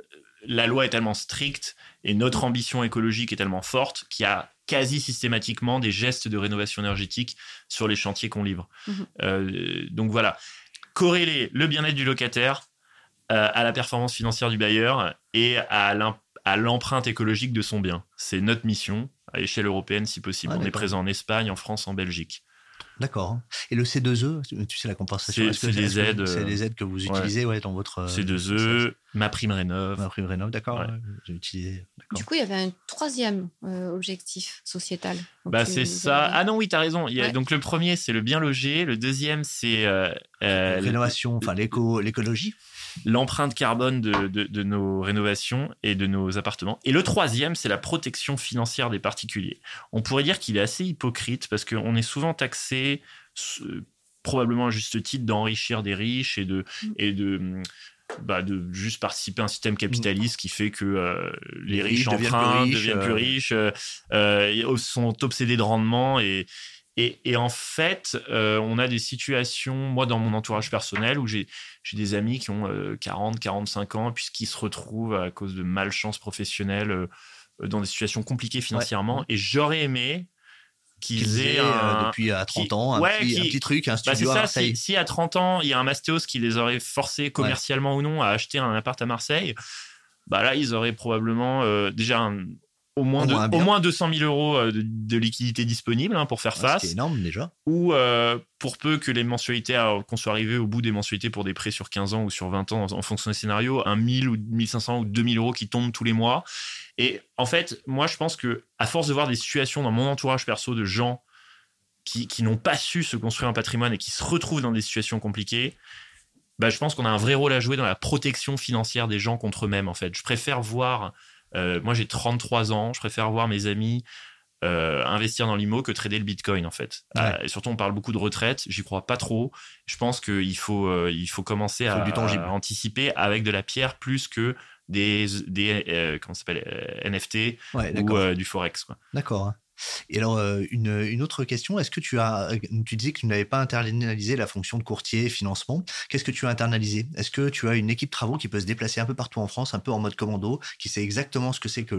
la loi est tellement stricte et notre ambition écologique est tellement forte qu'il y a quasi systématiquement des gestes de rénovation énergétique sur les chantiers qu'on livre. Mhm. Euh, donc voilà, corréler le bien-être du locataire euh, à la performance financière du bailleur et à l'empreinte écologique de son bien. C'est notre mission à l'échelle européenne si possible. Ah, On est présent en Espagne, en France, en Belgique. D'accord. Et le C2E, tu sais la compensation C'est- c'est des aides, C'est euh, des aides que vous utilisez ouais, dans votre. euh, C2E, ma prime rénov. Ma prime rénov, d'accord. Ouais. ouais, J'ai utilisé. D'accord. Du coup, il y avait un troisième euh, objectif sociétal. Donc, Bah tu c'est ça. Ah non oui t'as raison. Il y a- Ouais. Donc le premier c'est le bien logé, le deuxième c'est euh, euh, Rénovation, enfin l'éco, l'écologie. L'empreinte carbone de, de- de nos rénovations et de nos appartements. Et le troisième, c'est la protection financière des particuliers. On pourrait dire qu'il est assez hypocrite parce qu'on est souvent taxé, euh, probablement à juste titre, d'enrichir des riches et de, Mm. et de, bah, de juste participer à un système capitaliste qui fait que euh, les, Les riches riches deviennent plus empruntent, riches, deviennent plus riches, euh, euh, sont obsédés de rendement et et, et en fait, euh, on a des situations, moi dans mon entourage personnel, où j'ai des amis qui ont euh, 40, 45 ans, puisqu'ils se retrouvent à cause de malchance professionnelle euh, dans des situations compliquées financièrement. Et j'aurais aimé qu'ils aient euh, un... depuis à 30 qui- ans un, petit, qui- un petit truc, un Bah, studio à Marseille. si, si à 30 ans, il y a un Mastéos qui les aurait forcés commercialement ou non à acheter un appart à Marseille, bah là, ils auraient probablement euh, déjà un- au, moins Au de- moins un au bien. moins 200 000 euros euh, de, de liquidité disponible hein, pour faire Ouais, face C'est énorme déjà. ou euh, pour peu que les mensualités, alors qu'on soit arrivé au bout des mensualités pour des prêts sur 15 ans ou sur 20 ans en, en fonction des scénarios, un 1000 ou 1500 ou 2000 euros qui tombent tous les mois. Et en fait, moi, je pense que à force de voir des situations dans mon entourage perso de gens qui, qui n'ont pas su se construire un patrimoine et qui se retrouvent dans des situations compliquées, bah, je pense qu'on a un vrai rôle à jouer dans la protection financière des gens contre eux-mêmes, en fait. Je préfère voir, euh, moi j'ai 33 ans, je préfère voir mes amis euh, investir dans l'IMO que trader le Bitcoin, en fait. Ouais. Euh, et surtout, on parle beaucoup de retraite, j'y crois pas trop. Je pense qu'il faut, euh, il faut commencer Il faut à, du tangible. à anticiper avec de la pierre plus que des, des comment s'appelle, NFT Ouais, ou du Forex. D'accord. Et alors, euh, une, une autre question, est-ce que tu as, tu disais que tu n'avais pas internalisé la fonction de courtier financement. Qu'est-ce que tu as internalisé? Est-ce que tu as une équipe travaux qui peut se déplacer un peu partout en France, un peu en mode commando, qui sait exactement ce que c'est que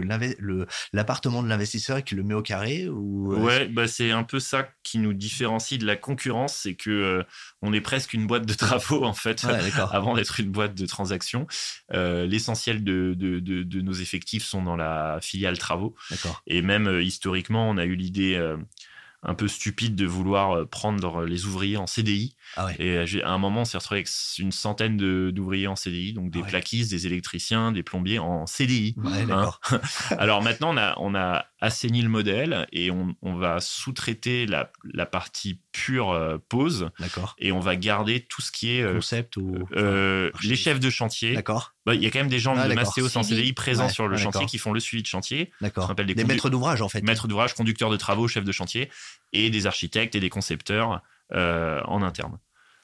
l'appartement de l'investisseur et qui le met au carré ou euh, Ouais, bah c'est un peu ça qui nous différencie de la concurrence, c'est que euh, on est presque une boîte de travaux en fait. Ouais. [laughs] Avant d'être une boîte de transactions, Euh, l'essentiel de, de, de, de nos effectifs sont dans la filiale travaux. Et même euh, historiquement, on a eu l'idée euh, un peu stupide de vouloir euh, prendre les ouvriers en CDI. Ah ouais. Et euh, à un moment, on s'est retrouvé avec une centaine d'ouvriers en CDI, donc des Ah ouais. plaquistes, des électriciens, des plombiers en CDI. Ouais, d'accord. [laughs] Alors maintenant, on a, on a assaini le modèle et on, on va sous-traiter la, la partie pure euh, pause D'accord. et on va garder tout ce qui est euh, Concept ou. euh, enfin, les chefs de chantier. D'accord. Bah, Il y a quand même des gens Ah, de. Mastéos en. CDI présents Ouais, sur le chantier qui font le suivi de chantier, D'accord. des Des maîtres d'ouvrage en fait. maîtres d'ouvrage, conducteurs de travaux, chefs de chantier et des architectes et des concepteurs euh, en interne.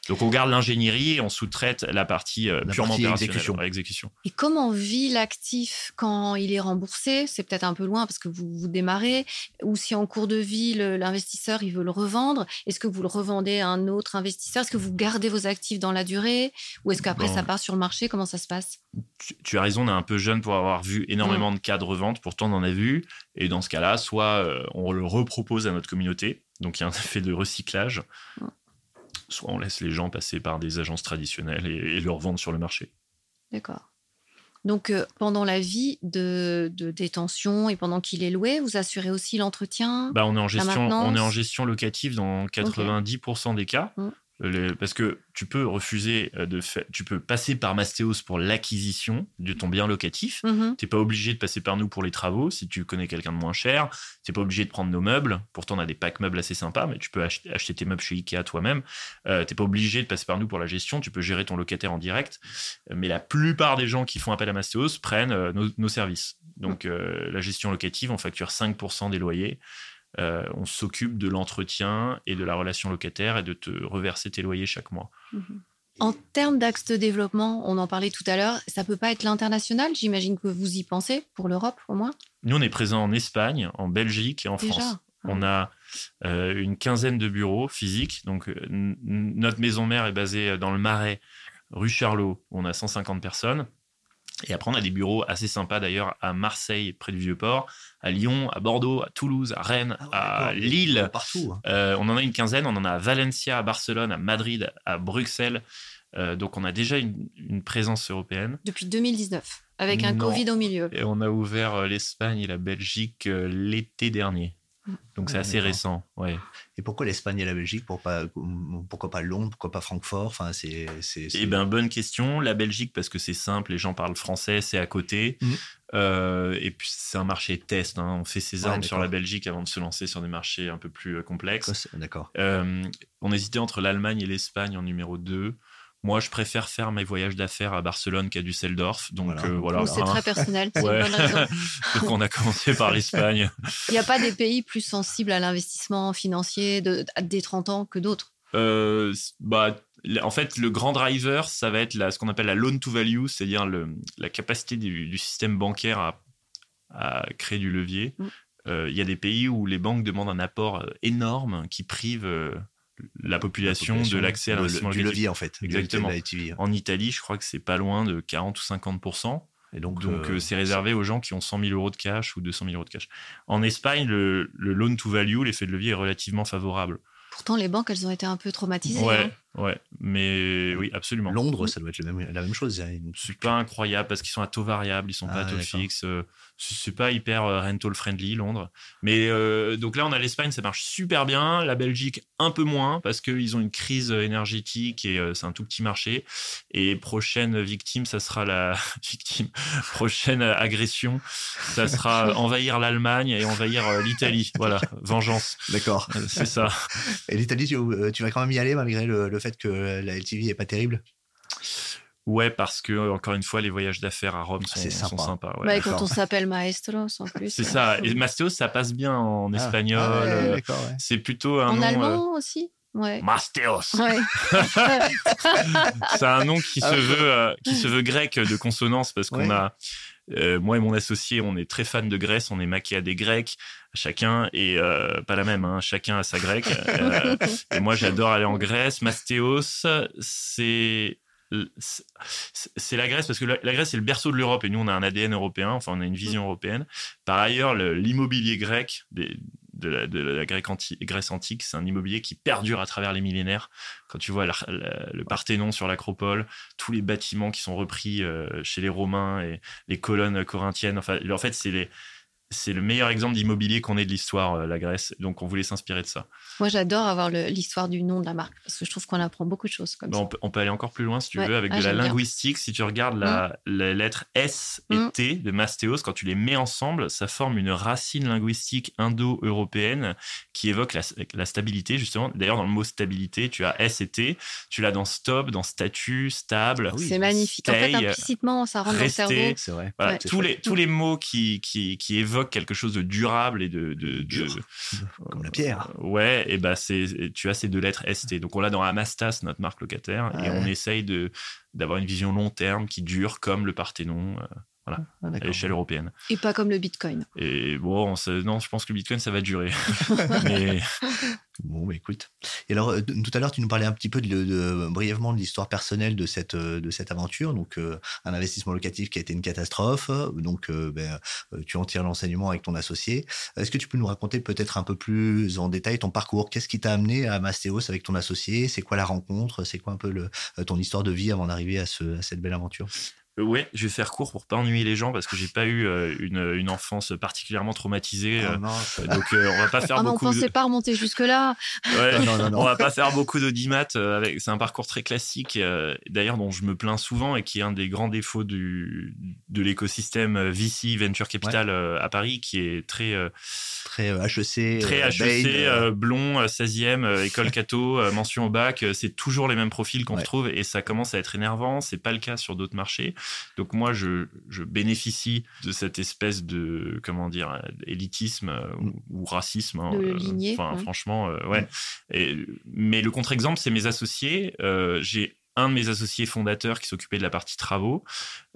Donc on garde l'ingénierie et on sous-traite la partie euh, La purement partie opérationnelle, exécution. Et comment vit l'actif quand il est remboursé? C'est peut-être un peu loin parce que vous, vous démarrez. Ou si en cours de vie, l'investisseur, il veut le revendre, est-ce que vous le revendez à un autre investisseur? Est-ce que vous gardez vos actifs dans la durée? Ou est-ce qu'après, Bon. ça part sur le marché? Comment ça se passe? Tu, tu as raison, on est un peu jeune pour avoir vu énormément de cas de revente, pourtant on en a vu. Et dans ce cas-là, soit euh, on le repropose à notre communauté, donc il y a un [laughs] effet de recyclage, Mm. Soit on laisse les gens passer par des agences traditionnelles et, et le revendre sur le marché. D'accord. Donc, euh, pendant la vie de, de détention et pendant qu'il est loué, vous assurez aussi l'entretien Bah, on, est en gestion, on est en gestion locative dans 90% des cas. Mm. Le- parce que tu peux refuser euh, de faire, tu peux passer par Mastéos pour l'acquisition de ton bien locatif. Mhm. T'es pas obligé de passer par nous pour les travaux si tu connais quelqu'un de moins cher. T'es pas obligé de prendre nos meubles. Pourtant, on a des packs meubles assez sympas, mais tu peux acheter, acheter tes meubles chez Ikea toi-même. Euh, T'es pas obligé de passer par nous pour la gestion. Tu peux gérer ton locataire en direct. Mais la plupart des gens qui font appel à Mastéos prennent euh, nos, nos services. Donc, euh, la gestion locative, on facture 5% des loyers. Euh, on s'occupe de l'entretien et de la relation locataire et de te reverser tes loyers chaque mois. Mhm. En termes d'axe de développement, on en parlait tout à l'heure, ça peut pas être l'international J'imagine que vous y pensez, pour l'Europe au moins? Nous, on est présent en Espagne, en Belgique et en Déjà France. On a euh, une quinzaine de bureaux physiques. Donc, euh, notre maison mère est basée dans le Marais, rue Charlot, où on a 150 personnes. Et après, on a des bureaux assez sympas d'ailleurs à Marseille, près du Vieux-Port, à Lyon, à Bordeaux, à Toulouse, à Rennes, Ah ouais, à. Lille. Partout. hein. Euh, on en a une quinzaine. On en a à Valencia, à Barcelone, à Madrid, à Bruxelles. Euh, donc, on a déjà une, une présence européenne. Depuis 2019, avec un Non. Covid au milieu. Et on a ouvert euh, l'Espagne et la Belgique l'été dernier. Donc c'est assez récent. Ouais. Et pourquoi l'Espagne et la Belgique pourquoi pas, pourquoi pas Londres Pourquoi pas Francfort? Enfin, c'est, Eh ben bonne question. La Belgique parce que c'est simple, les gens parlent français, c'est à côté. Mhm. Euh, et puis c'est un marché test. hein. On fait ses Ouais, armes sur la Belgique avant de se lancer sur des marchés un peu plus euh, complexes. D'accord. Euh, on hésitait entre l'Allemagne et l'Espagne en numéro 2. Moi, je préfère faire mes voyages d'affaires à Barcelone qu'à Düsseldorf. Donc Voilà. euh, voilà. C'est hein. très personnel, c'est Ouais. une bonne raison. [laughs] donc on a commencé par [laughs] l'Espagne. Il n'y a pas des pays plus sensibles à l'investissement financier de, des 30 ans que d'autres? Euh, bah, en fait, le grand driver, ça va être la, ce qu'on appelle la loan to value, c'est-à-dire la capacité du, du système bancaire à, à créer du levier. Mm. Euh, Il y a des pays où les banques demandent un apport énorme qui prive euh, la population, de l'accès à le- l'investissement du locatif. levier, en fait. Exactement. de la LTV. En Italie, je crois que c'est pas loin de 40 ou 50 Et donc, Donc, euh, euh, c'est réservé aux gens qui ont 100 000 euros de cash ou 200 000 euros de cash. En Espagne, le, le loan to value, l'effet de levier est relativement favorable. Pourtant, les banques, elles ont été un peu traumatisées. Ouais, hein. ouais. Mais oui, absolument. Londres, ça doit être le même- la même chose. Une- C'est pas incroyable parce qu'ils sont à taux variable, ils sont pas Ah, à taux d'accord. fixe. Euh, C'est pas hyper euh, rental friendly, Londres. Mais euh, donc là, on a l'Espagne, ça marche super bien. La Belgique, un peu moins parce qu'ils ont une crise énergétique et euh, c'est un tout petit marché. Et prochaine victime, ça sera la [laughs] victime. Prochaine agression, ça sera [laughs] envahir l'Allemagne et envahir euh, l'Italie. Voilà, vengeance. D'accord. Euh, C'est ça. Et l'Italie, tu, euh, tu vas quand même y aller malgré le, le fait que la LTV est pas terrible? Ouais, parce que encore une fois, les voyages d'affaires à Rome sont, C'est sont sympa. sympas. ouais. Bah, et quand on s'appelle Maestros, en [laughs] plus. C'est euh, ça. [laughs] Et Mastéos, ça passe bien en Ah. espagnol. Ah ouais, euh. C'est plutôt un En nom. euh, allemand aussi Ouais. Mastéos. Ouais. [laughs] C'est un nom qui Ah se veut euh, qui se veut grec de consonance parce qu'on Ouais. a euh, moi et mon associé, on est très fan de Grèce, on est maqués à des Grecs, chacun et euh, pas la même, hein, chacun a sa grecque. Euh, et moi, j'adore aller en Grèce. Mastéos, c'est c'est la Grèce parce que la, la Grèce c'est le berceau de l'Europe et nous on a un ADN européen, enfin on a une vision européenne. Par ailleurs, le- l'immobilier grec des- de la, de la Grèce, anti- Grèce antique, c'est un immobilier qui perdure à travers les millénaires. Quand tu vois la- la- le Parthénon sur l'Acropole, tous les bâtiments qui sont repris euh, chez les Romains et les colonnes corinthiennes, enfin en fait c'est les c'est le meilleur exemple d'immobilier qu'on ait de l'histoire, euh, la Grèce. Donc, on voulait s'inspirer de ça. Moi, j'adore avoir l'histoire du nom de la marque parce que je trouve qu'on apprend beaucoup de choses comme Bon, ça. on, peut, on peut aller encore plus loin si tu Ouais. veux, avec Ah, de la bien. linguistique. Si tu regardes la, la lettre S et Mm. T de Mastéos, quand tu les mets ensemble, ça forme une racine linguistique indo-européenne qui évoque la, la stabilité, justement. D'ailleurs, dans le mot stabilité, tu as S et T. Tu l'as dans stop, dans statut, stable. Ah oui. C'est magnifique. En fait, implicitement, ça rentre dans le cerveau. C'est vrai. Voilà, Ouais. C'est tous, les, tous les mots qui, qui, qui évoquent quelque chose de durable et de. de, de- Dur. Comme la pierre. Euh, Ouais, et bah c'est tu as ces deux lettres ST. Donc on l'a dans Amastas, notre marque locataire, et on essaye de d'avoir une vision long terme qui dure comme le Parthénon euh, Ah, à l'échelle européenne. Et pas comme le Bitcoin. Et bon, non, je pense que le Bitcoin ça va durer. [laughs] Mais Bon, bah, écoute. Et alors, euh, tout à l'heure, tu nous parlais un petit peu de- brièvement de l'histoire personnelle de cette, euh, de cette aventure. Donc, euh, un investissement locatif qui a été une catastrophe. Donc, euh, euh, tu en tires l'enseignement avec ton associé. Est-ce que tu peux nous raconter peut-être un peu plus en détail ton parcours? Qu'est-ce qui t'a amené à Mastéos avec ton associé? C'est quoi la rencontre? C'est quoi un peu euh, ton histoire de vie avant d'arriver à, ce, à cette belle aventure? euh, ouais, je vais faire court pour pas ennuyer les gens parce que j'ai pas eu euh, une, une enfance particulièrement traumatisée. Ah, euh, mince. donc euh, on va pas faire Ah, on beaucoup. de- pensait pas remonter jusque-là. Ouais, Non, non, non. On va pas faire beaucoup d'audimat. euh, avec C'est un parcours très classique, euh, d'ailleurs dont je me plains souvent et qui est un des grands défauts du, de l'écosystème euh, VC Venture Capital euh, à Paris, qui est très euh, Très euh, HEC. très euh, HEC, Bain, euh, euh, blond, euh, 16e, euh, école Cato, [laughs] euh, mention au bac. euh, C'est toujours les mêmes profils qu'on Ouais. retrouve et ça commence à être énervant. C'est pas le cas sur d'autres marchés. Donc moi, je, je bénéficie de cette espèce de comment dire élitisme euh, ou, ou racisme. hein, euh, Enfin, franchement, euh, ouais. Et, mais le contre-exemple, c'est mes associés. Euh, J'ai un de mes associés fondateurs qui s'occupait de la partie travaux,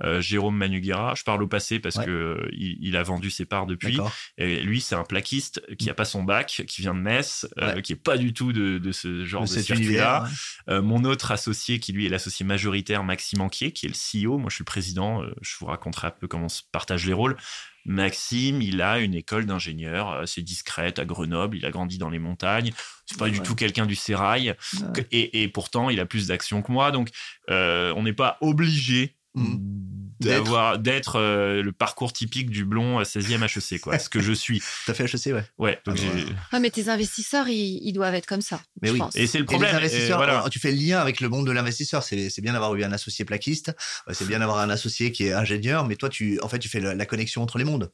euh, Jérôme Manuguera. Je parle au passé parce Ouais. que euh, il, il a vendu ses parts depuis. Et lui, c'est un plaquiste qui a pas son bac, qui vient de Metz, euh, qui est pas du tout de, de ce genre De circuit-là. ouais. Euh, mon autre associé, qui lui est l'associé majoritaire, Maxime Anquier, qui est le CEO. Moi, je suis le président. Je vous raconterai un peu comment on se partage les rôles. Maxime, il a une école d'ingénieur euh, assez discrète à Grenoble. Il a grandi dans les montagnes. C'est pas du tout quelqu'un du sérail. Ouais. Et, et pourtant, il a plus d'actions que moi. Donc, euh, on n'est pas obligé Mhm. D'avoir d'être euh, le parcours typique du blond 16e HEC quoi ce que je suis [laughs] t'as fait HEC ouais ouais donc Ah, j'ai- ouais. Ouais, mais tes investisseurs, ils, ils doivent être comme ça. Mais je oui. pense. et c'est le Et problème et investisseurs, voilà. alors, tu fais le lien avec le monde de l'investisseur. C'est c'est bien d'avoir eu un associé plaquiste, euh, c'est bien d'avoir un associé qui est ingénieur, mais toi, tu, en fait, tu fais la, la connexion entre les mondes.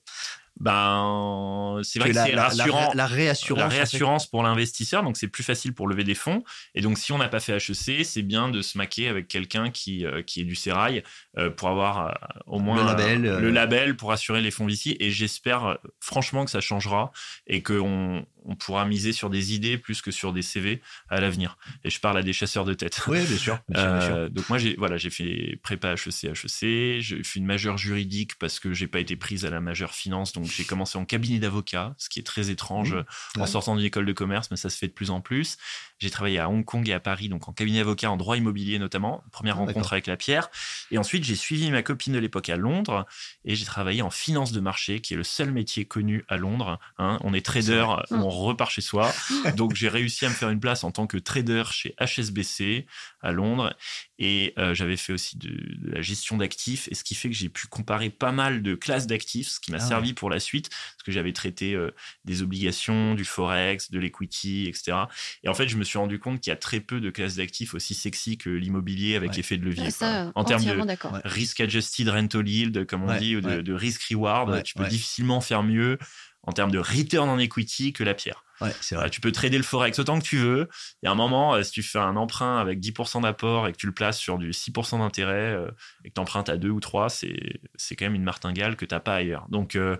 Ben c'est vrai que c'est la- la- rassurant la réassurance. la en fait. réassurance pour l'investisseur, donc c'est plus facile pour lever des fonds. Et donc, si on n'a pas fait HEC, c'est bien de se maquer avec quelqu'un qui, euh, qui est du sérail euh, pour avoir euh, au moins Le label, le label pour assurer les fonds VC. Et j'espère franchement que ça changera et qu'on on pourra miser sur des idées plus que sur des CV à l'avenir. Et je parle à des chasseurs de tête. Oui, bien sûr. bien sûr, bien sûr. Euh, donc moi j'ai voilà j'ai fait prépa HEC HEC j'ai fait une majeure juridique parce que j'ai pas été prise à la majeure finance donc j'ai commencé en cabinet d'avocat ce qui est très étrange Mmh. en Ouais. sortant d'une école de commerce mais ça se fait de plus en plus j'ai travaillé à Hong Kong et à Paris donc en cabinet d'avocat en droit immobilier notamment première Ah, rencontre avec la pierre et ensuite j'ai suivi ma copine de l'époque à Londres et j'ai travaillé en finance de marché qui est le seul métier connu à Londres hein. on est trader on repart chez soi. [laughs] Donc j'ai réussi à me faire une place en tant que trader chez HSBC à Londres. Et euh, j'avais fait aussi de, de la gestion d'actifs. Et ce qui fait que j'ai pu comparer pas mal de classes d'actifs ce qui m'a Ah servi pour la suite. Parce que j'avais traité euh, des obligations du forex de l'equity etc et en fait je me suis rendu compte qu'il y a très peu de classes d'actifs aussi sexy que l'immobilier avec Ouais. l'effet de levier quoi. ça, en termes de risk adjusted rental yield comme on Ouais, dit ou de, de risk reward tu peux difficilement faire mieux en termes de return on equity que la pierre Ouais, c'est vrai. tu peux trader le forex autant que tu veux. Il y a un moment, euh, si tu fais un emprunt avec 10% d'apport et que tu le places sur du 6% d'intérêt euh, et que tu empruntes à 2 ou 3, c'est c'est quand même une martingale que tu n'as pas ailleurs. Donc, euh,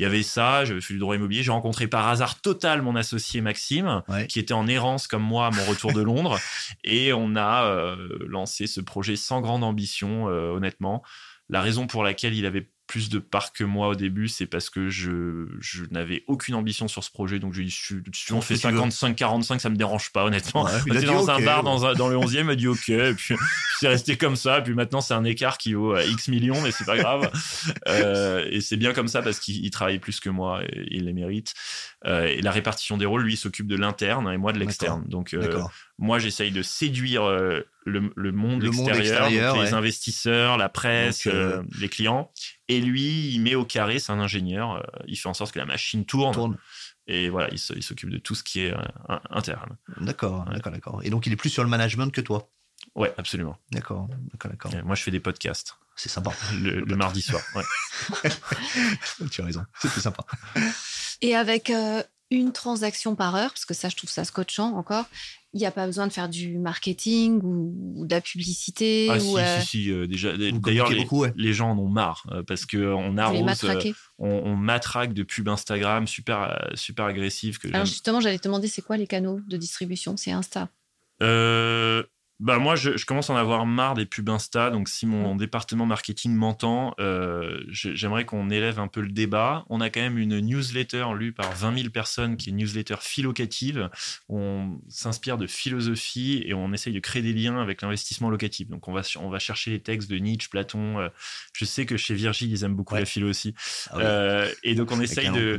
il y avait ça, j'avais fait du droit immobilier. J'ai rencontré par hasard total mon associé Maxime, Ouais. qui était en errance comme moi à mon retour de Londres. [laughs] et on a euh, lancé ce projet sans grande ambition, euh, honnêtement. La raison pour laquelle il avait plus de parts que moi au début, c'est parce que je, je n'avais aucune ambition sur ce projet. Donc, je si si on fait Si tu veux. 55-45, ça me dérange pas, honnêtement. Ouais, On a était dans un bar ouais. dans, un- dans le 11e, il m'a dit OK. Et [laughs] puis, c'est resté comme ça. Puis maintenant, c'est un écart qui vaut euh, X millions, mais c'est pas grave. Euh, et c'est bien comme ça parce qu'il il travaille plus que moi et il les mérite. Euh, et la répartition des rôles, lui, s'occupe de l'interne et moi de l'externe. Donc, euh, D'accord. Moi, j'essaye de séduire euh, le, le monde Le monde extérieur, donc les ouais. investisseurs, la presse, Donc, euh, euh, les clients. Et lui, il met au carré, c'est un ingénieur. euh, il fait en sorte que la machine tourne. Tourne. Et voilà, il s'occupe de tout ce qui est euh, interne. D'accord, Ouais. d'accord, d'accord. Et donc, il est plus sur le management que toi. Ouais, absolument. D'accord, d'accord, d'accord. Moi, je fais des podcasts C'est sympa. le, le [laughs] mardi soir. Ouais. [laughs] tu as raison. C'est plus sympa. Et avec euh, une transaction par heure, parce que ça, je trouve ça scotchant encore, il n'y a pas besoin de faire du marketing ou, ou de la publicité. Ah, ou, si, euh, si, si, euh, déjà. D'ailleurs, les, beaucoup, ouais. les gens en ont marre euh, parce qu'on arrose, euh, on, on matraque de pubs Instagram super, super agressives. Que Alors justement, j'allais te demander, c'est quoi les canaux de distribution? C'est Insta? Bah moi, je, je commence à en avoir marre des pubs Insta. Donc, si mon département marketing m'entend, euh, j'aimerais qu'on élève un peu le débat. On a quand même une newsletter lue par 20 000 personnes qui est une newsletter philocative. On s'inspire de philosophie et on essaye de créer des liens avec l'investissement locatif. Donc, on va, on va chercher les textes de Nietzsche, Platon. euh, je sais que chez Virgile, ils aiment beaucoup Ouais. la philo aussi. Ah. Euh, et donc, on essaye de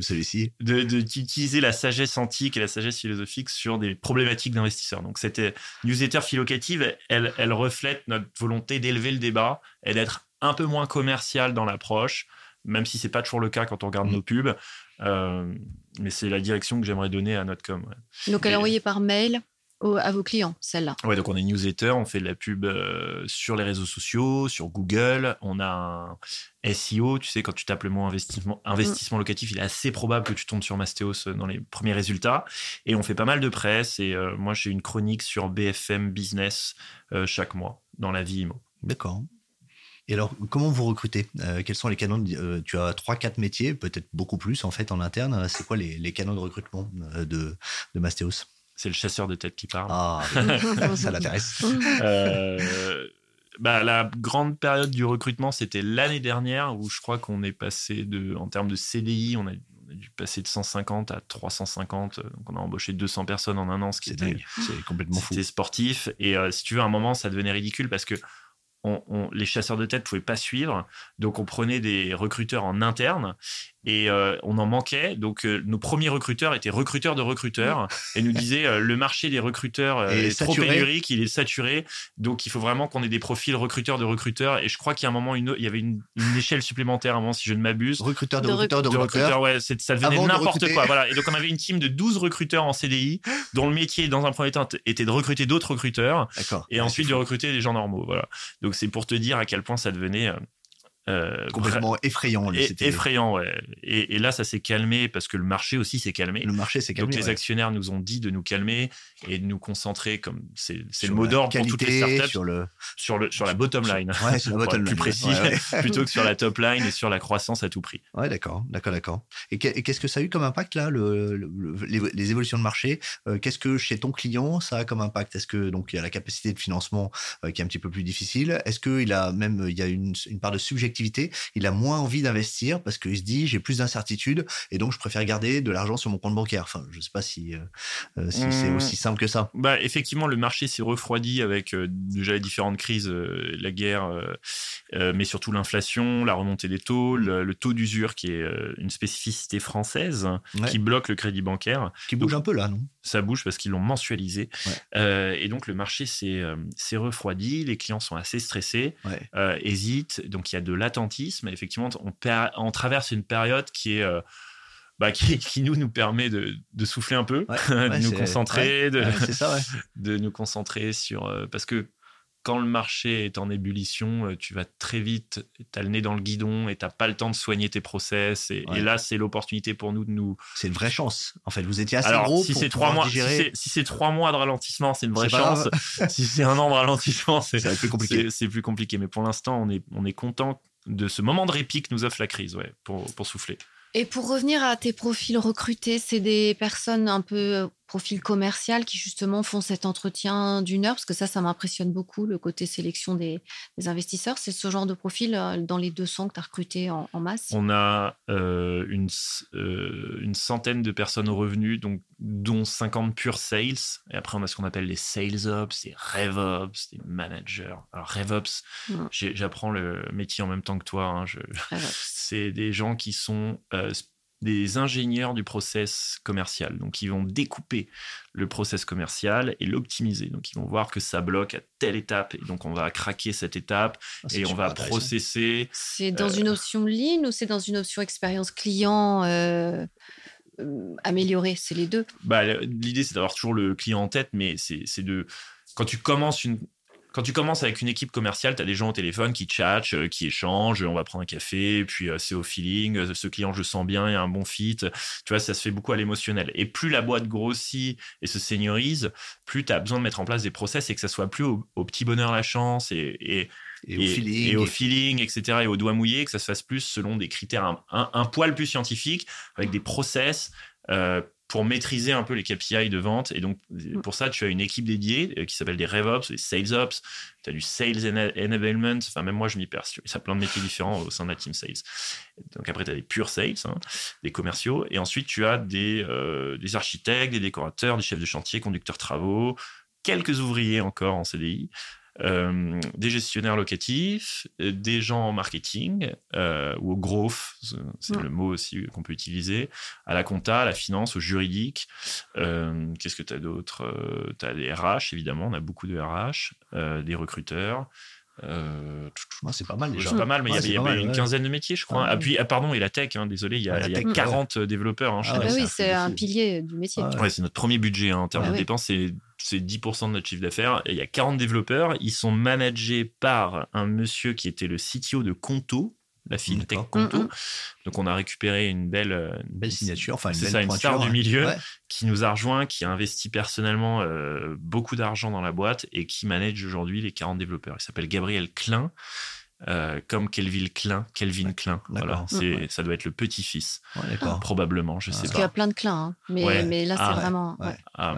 d'utiliser la sagesse antique et la sagesse philosophique sur des problématiques d'investisseurs. Donc cette newsletter philocative, elle, elle reflète notre volonté d'élever le débat et d'être un peu moins commercial dans l'approche, même si c'est pas toujours le cas quand on regarde Mm. nos pubs. Euh, mais c'est la direction que j'aimerais donner à notre com. ouais. Donc, est envoyée par mail? Au- à vos clients, celle-là. Ouais, donc on est newsletter, on fait de la pub euh, sur les réseaux sociaux, sur Google, on a un SEO, tu sais, quand tu tapes le mot investissement, investissement locatif, il est assez probable que tu tombes sur Mastéos euh, dans les premiers résultats. Et on fait pas mal de presse, et euh, moi j'ai une chronique sur BFM Business euh, chaque mois dans la vie IMO. D'accord. Et alors, comment vous recrutez Euh, Quels sont les canaux de- euh, Tu as 3-4 métiers, peut-être beaucoup plus en fait en interne. C'est quoi les, les canaux de recrutement euh, de, de Mastéos? C'est le chasseur de tête qui parle. Ah, [laughs] ça l'intéresse. Euh, bah, la grande période du recrutement, c'était l'année dernière où je crois qu'on est passé de, en termes de CDI, on a, on a dû passer de 150 à 350. Donc on a embauché 200 personnes en un an, ce qui était, complètement fou. c'était sportif. Et euh, si tu veux, à un moment, ça devenait ridicule parce que les chasseurs de tête pouvaient pas suivre, donc on prenait des recruteurs en interne et euh, on en manquait. Donc euh, nos premiers recruteurs étaient recruteurs de recruteurs et nous disaient euh, le marché des recruteurs est trop pénurique, il est saturé, donc il faut vraiment qu'on ait des profils recruteurs de recruteurs. Et je crois qu'il y a un moment, il y avait une, échelle supplémentaire, avant, si je ne m'abuse. Recruteurs de, recruteurs de, recruteurs. ouais, ça devenait n'importe quoi. Voilà. Et donc on avait une team de 12 recruteurs en CDI, dont le métier, dans un premier temps, était de recruter d'autres recruteurs. Et ensuite de recruter des gens normaux. Voilà. Donc c'est pour te dire à quel point ça devenait euh, complètement effrayant. effrayant, ouais. Et, là, ça s'est calmé parce que le marché aussi s'est calmé. Le marché s'est calmé. Donc les actionnaires nous ont dit de nous calmer et de nous concentrer, comme c'est le mot d'ordre pour toutes les startups, sur, le... sur, le, sur la bottom line. Ouais, sur la bottom line. Plus précis, [laughs] plutôt que sur la top line et sur la croissance à tout prix. Ouais, d'accord, d'accord, d'accord. Et qu'est-ce que ça a eu comme impact là, le, les, évolutions de marché? Euh, Qu'est-ce que chez ton client ça a comme impact? Est-ce que donc il y a la capacité de financement euh, qui est un petit peu plus difficile? Est-ce qu'il a même il y a une, une part de subjectivité il a moins envie d'investir parce qu'il se dit j'ai plus d'incertitudes et donc je préfère garder de l'argent sur mon compte bancaire. Enfin, je sais pas si, euh, euh, si c'est mmh. aussi simple que ça. Bah, effectivement, le marché s'est refroidi avec euh, déjà les différentes crises, la guerre, mais surtout l'inflation, la remontée des taux, le, taux d'usure qui est une spécificité française qui bloque le crédit bancaire. Qui bouge un peu là, non? Ça bouge parce qu'ils l'ont mensualisé. et donc le marché s'est refroidi, les clients sont assez stressés, hésitent, donc il y a de l'attentisme. Effectivement, on, on, traverse une période qui est. Euh, bah, qui, [laughs] qui, nous nous permet de, de souffler un peu, [laughs] de nous concentrer, de, ça, [laughs] de nous concentrer sur euh, parce que quand le marché est en ébullition, euh, tu vas très vite, tu as le nez dans le guidon et tu pas le temps de soigner tes process. Et, là, c'est l'opportunité pour nous de nous. C'est une vraie chance. En fait, vous étiez assez gros si c'est trois mois, si c'est trois mois de ralentissement, c'est une vraie chance. si c'est un an de ralentissement, c'est plus compliqué. C'est plus compliqué. Mais pour l'instant, on est, on est content de ce moment de répit que nous offre la crise, ouais, pour, pour souffler. Et pour revenir à tes profils recrutés, c'est des personnes un peu euh, profil commercial qui justement font cet entretien d'une heure, parce que ça, ça m'impressionne beaucoup, le côté sélection des, investisseurs. C'est ce genre de profil euh, dans les 200 que tu as recruté en, masse? On a euh, une, une centaine de personnes au revenu, donc, dont 50 pure sales. Et après, on a ce qu'on appelle les sales ops, les RevOps, des managers. Alors, RevOps, j'apprends le métier en même temps que toi. Hein, [laughs] c'est des gens qui sont des ingénieurs du process commercial. Donc, ils vont découper le process commercial et l'optimiser. Donc, ils vont voir que ça bloque à telle étape. Et donc, on va craquer cette étape ah, et on va processer. C'est dans une euh, option lean ou c'est dans une option expérience client euh, euh, améliorée? C'est les deux bah, L'idée, c'est d'avoir toujours le client en tête, mais c'est de. Quand tu commences une, quand tu commences avec une équipe commerciale, tu as des gens au téléphone qui chatchent, euh, qui échangent, on va prendre un café, puis euh, c'est au feeling, euh, ce client je sens bien, il y a un bon fit. Tu vois, ça se fait beaucoup à l'émotionnel. Et plus la boîte grossit et se seniorise, plus tu as besoin de mettre en place des process et que ça soit plus au, petit bonheur la chance et, et, au feeling, et, au feeling, etc., et au doigt mouillé, que ça se fasse plus selon des critères un, poil plus scientifiques, avec des process pour maîtriser un peu les KPI de vente. Et donc, mm. pour ça, tu as une équipe dédiée euh, qui s'appelle des RevOps, des SalesOps. Tu as du Sales Enablement. Enfin, même moi, je m'y perds. Ça a plein de métiers différents au sein de la team Sales. Donc, après, tu as des pure Sales, hein, des commerciaux. Et ensuite, tu as des, euh, des architectes, des décorateurs, des chefs de chantier, conducteurs travaux, quelques ouvriers encore en CDI. Euh, des gestionnaires locatifs, euh, des gens en marketing euh, ou au growth, c'est le mot aussi qu'on peut utiliser, à la compta, à la finance, au juridique. Qu'est-ce que tu as d'autre? Tu as des RH, évidemment, on a beaucoup de RH, des recruteurs. C'est pas mal déjà. C'est pas mal, mais il y a, une quinzaine de métiers, je crois. Ah, puis, ah, pardon, et la tech, hein, désolé, il y a, 40 développeurs. Hein, ah, bah oui, c'est un pilier du métier. Ouais, c'est notre premier budget hein, en termes de dépenses. C'est c'est 10% de notre chiffre d'affaires. Il y a 40 développeurs. Ils sont managés par un monsieur qui était le CTO de Conto, la fintech Conto. Donc, on a récupéré une belle, une belle signature, enfin, une belle ça, une star du milieu qui nous a rejoint, qui a investi personnellement euh, beaucoup d'argent dans la boîte et qui manage aujourd'hui les 40 développeurs. Il s'appelle Gabriel Klein. Euh, comme Kelvin Klein, Kelvin Klein. Voilà, c'est, ça doit être le petit-fils, probablement, je sais pas. Parce qu'il y a plein de Klein, hein. mais, mais, là, c'est ah, vraiment. Ah,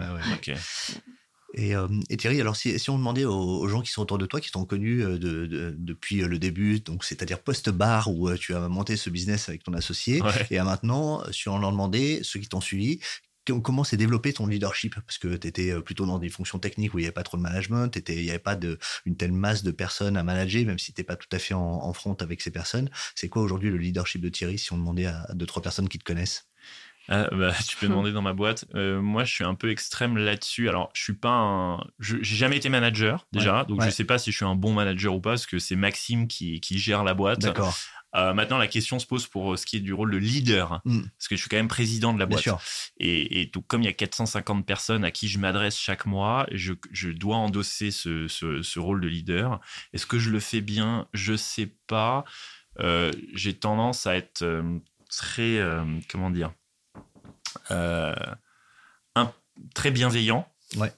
Euh, et, Thierry, alors si, si on demandait aux, gens qui sont autour de toi, qui t'ont connu euh, de, depuis euh, le début, donc c'est-à-dire post-bar où tu as monté ce business avec ton associé, et à maintenant, si on leur demandait, ceux qui t'ont suivi, comment s'est développé ton leadership? Parce que tu étais plutôt dans des fonctions techniques où il n'y avait pas trop de management, il n'y avait pas de, une telle masse de personnes à manager, même si tu n'es pas tout à fait en, front avec ces personnes. C'est quoi aujourd'hui le leadership de Thierry si on demandait à deux, trois personnes qui te connaissent? Ah, bah, [laughs] tu peux demander dans ma boîte. Euh, moi, je suis un peu extrême là-dessus. Alors, je suis pas un. J'ai jamais été manager déjà, donc je sais pas si je suis un bon manager ou pas, parce que c'est Maxime qui, qui, gère la boîte. D'accord. Euh, maintenant, la question se pose pour ce qui est du rôle de leader, mm. parce que je suis quand même président de la boîte. Et, et comme il y a 450 personnes à qui je m'adresse chaque mois, je, je dois endosser ce, ce, ce, rôle de leader. Est-ce que je le fais bien? Je sais pas. Euh, J'ai tendance à être euh, très, euh, comment dire, euh, un, très bienveillant. Ouais.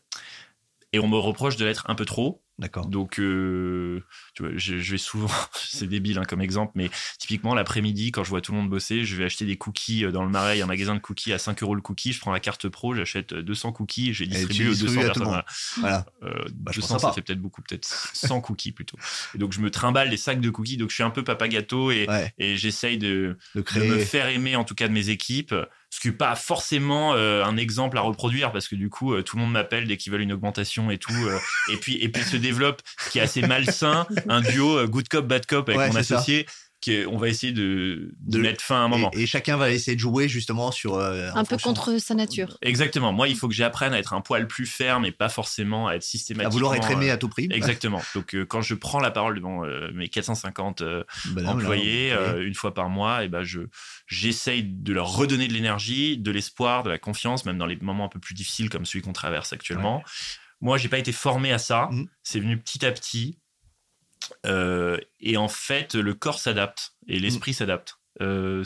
Et on me reproche de l'être un peu trop. D'accord. Donc, euh, tu vois, je, vais souvent, [laughs] c'est débile hein, comme exemple, mais typiquement l'après-midi, quand je vois tout le monde bosser, je vais acheter des cookies euh, dans le marais, un magasin de cookies à 5 euros le cookie. Je prends la carte pro, j'achète 200 cookies, j'ai distribué aux 200 personnes. Voilà. Euh, 200, bah, ça fait peut-être beaucoup, peut-être 100 cookies plutôt. Et donc, je me trimballe des sacs de cookies. Donc, je suis un peu papa gâteau et, et j'essaye de, de, de, me faire aimer, en tout cas, de mes équipes ce qui n'est pas forcément euh, un exemple à reproduire parce que du coup euh, tout le monde m'appelle dès qu'ils veulent une augmentation et tout euh, et puis et puis se développe ce qui est assez malsain un duo good cop bad cop avec mon associé on va essayer de, de, mettre fin à un moment. Et, chacun va essayer de jouer justement sur euh, un peu contre sa nature. Exactement. Moi, il faut que j'apprenne à être un poil plus ferme et pas forcément à être systématique. À vouloir être aimé à tout prix. Exactement. Donc, euh, quand je prends la parole devant euh, mes 450 employés une fois par mois, et ben je j'essaye de leur redonner de l'énergie, de l'espoir, de la confiance, même dans les moments un peu plus difficiles comme celui qu'on traverse actuellement. Moi, j'ai pas été formé à ça. Mmh. C'est venu petit à petit. Euh, et en fait, le corps s'adapte et l'esprit mm. s'adapte. Euh,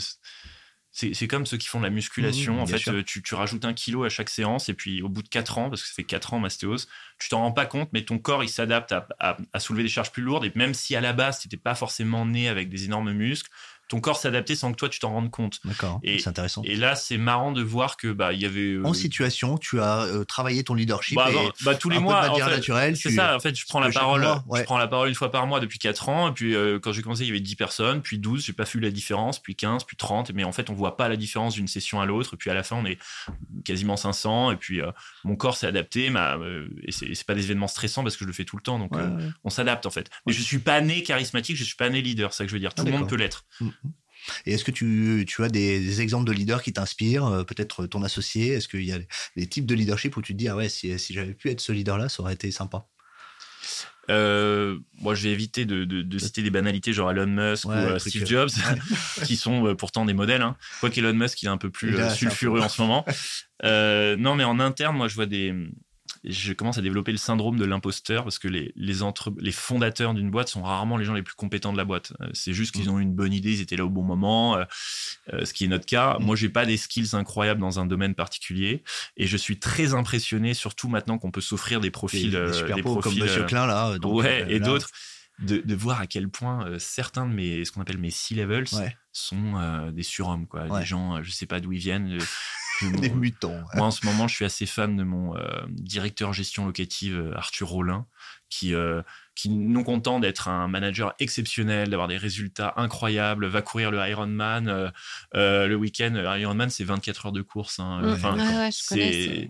c'est comme ceux qui font de la musculation. Mm, en fait, tu, tu, rajoutes un kilo à chaque séance et puis au bout de 4 ans, parce que ça fait 4 ans mastéose, tu t'en rends pas compte, mais ton corps il s'adapte à, à, soulever des charges plus lourdes. Et même si à la base, tu n'étais pas forcément né avec des énormes muscles, ton corps s'adapter sans que toi tu t'en rendes compte. D'accord, c'est intéressant. Et là, c'est marrant de voir que bah il y avait en euh, situation, tu as euh, travaillé ton leadership. Bah, et bah, tous les mois, en fait, c'est ça. En fait, je prends la parole, je prends la parole une fois par mois depuis 4 ans. Et puis euh, quand j'ai commencé, il y avait 10 personnes, puis 12, j'ai pas vu la différence, puis 15, puis 30. Mais en fait, on voit pas la différence d'une session à l'autre. Et puis à la fin, on est quasiment 500. Et puis mon corps s'est adapté. Ma, et c'est pas des événements stressants parce que je le fais tout le temps. Donc on s'adapte en fait. Mais je suis pas né charismatique, je suis pas né leader. C'est ça que je veux dire. Ah, tout le monde peut l'être. Mm. Et est-ce que tu, tu as des, exemples de leaders qui t'inspirent euh, Peut-être ton associé? Est-ce qu'il y a des types de leadership où tu te dis, ah ouais, si, si j'avais pu être ce leader-là, ça aurait été sympa? Euh, moi, je vais éviter de, de, citer des banalités genre Elon Musk ou euh, Steve Jobs, [laughs] qui sont pourtant des modèles. Hein. Quoi qu'Elon Musk, il est un peu plus sulfureux en ce moment. non, mais en interne, moi, je vois des, je commence à développer le syndrome de l'imposteur parce que les, les, les fondateurs d'une boîte sont rarement les gens les plus compétents de la boîte. Euh, c'est juste qu'ils mm. ont eu une bonne idée, ils étaient là au bon moment, euh, euh, ce qui est notre cas. Mm. Moi, j'ai pas des skills incroyables dans un domaine particulier et je suis très impressionné, surtout maintenant qu'on peut s'offrir des profils, des, profils comme Monsieur Klein là, ouais, et d'autres. De, de, voir à quel point certains de mes ce qu'on appelle mes C-levels sont des surhommes quoi des gens je sais pas d'où ils viennent des mutants. Moi, en ce moment, je suis assez fan de mon euh, directeur gestion locative, euh, Arthur Rollin, qui, euh, qui non content d'être un manager exceptionnel, d'avoir des résultats incroyables, va courir le Ironman. le week-end, Ironman, c'est 24 heures de course. Hein. Enfin, c'est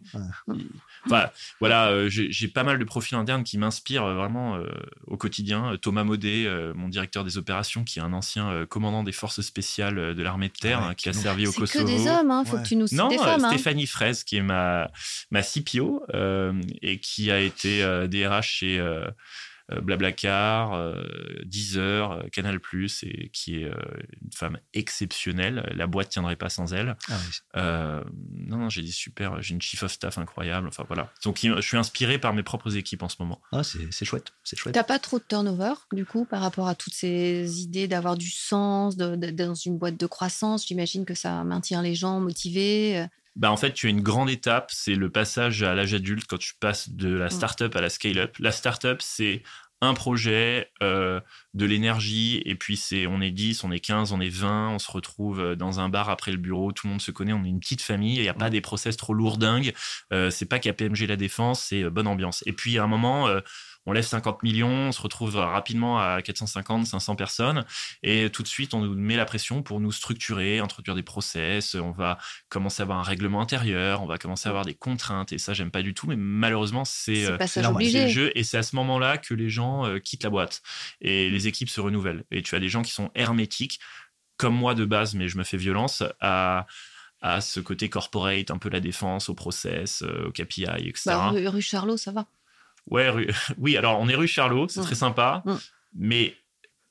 voilà, euh, j'ai pas mal de profils internes qui m'inspirent euh, vraiment euh, au quotidien. Thomas Maudet, mon directeur des opérations, qui est un ancien commandant des forces spéciales de l'armée de terre, hein, qui a servi au Kosovo. C'est que des hommes, hein, faut que tu nous cites non, des femmes. Hein. Stéphanie Fraise, qui est ma, ma CPO et qui a été DRH chez euh, Blablacar, euh, Deezer, euh, Canal+, et qui est une femme exceptionnelle. La boîte tiendrait pas sans elle. Ah non, non, j'ai des super, j'ai une chief of staff incroyable. Enfin voilà. Donc je suis inspiré par mes propres équipes en ce moment. Ah, c'est chouette, c'est chouette. T'as pas trop de turnover du coup par rapport à toutes ces idées d'avoir du sens dans une boîte de croissance? J'imagine que ça maintient les gens motivés. Bah en fait, tu as une grande étape, c'est le passage à l'âge adulte quand tu passes de la startup à la scale-up. La startup, c'est un projet, euh, de l'énergie, et puis c'est, on est 10, on est 15, on est 20, on se retrouve euh, dans un bar après le bureau, tout le monde se connaît, on est une petite famille, il n'y a pas des process trop lourdingues, euh, c'est pas KPMG la défense, c'est bonne ambiance. Et puis à un moment, on lève 50 millions, on se retrouve rapidement à 450, 500 personnes, et tout de suite, on nous met la pression pour nous structurer, introduire des process, on va commencer à avoir un règlement intérieur, on va commencer à avoir des contraintes, et ça, j'aime pas du tout, mais malheureusement, c'est euh, le jeu, et c'est à ce moment-là que les gens euh, quittent la boîte, et les équipes se renouvellent. Et tu as des gens qui sont hermétiques, comme moi de base, mais je me fais violence, à à ce côté corporate, un peu la défense, au process, euh, au KPI, etc. Bah, rue Charlot, ça va. Ouais, [laughs] oui, alors on est rue Charlot, c'est très sympa, mais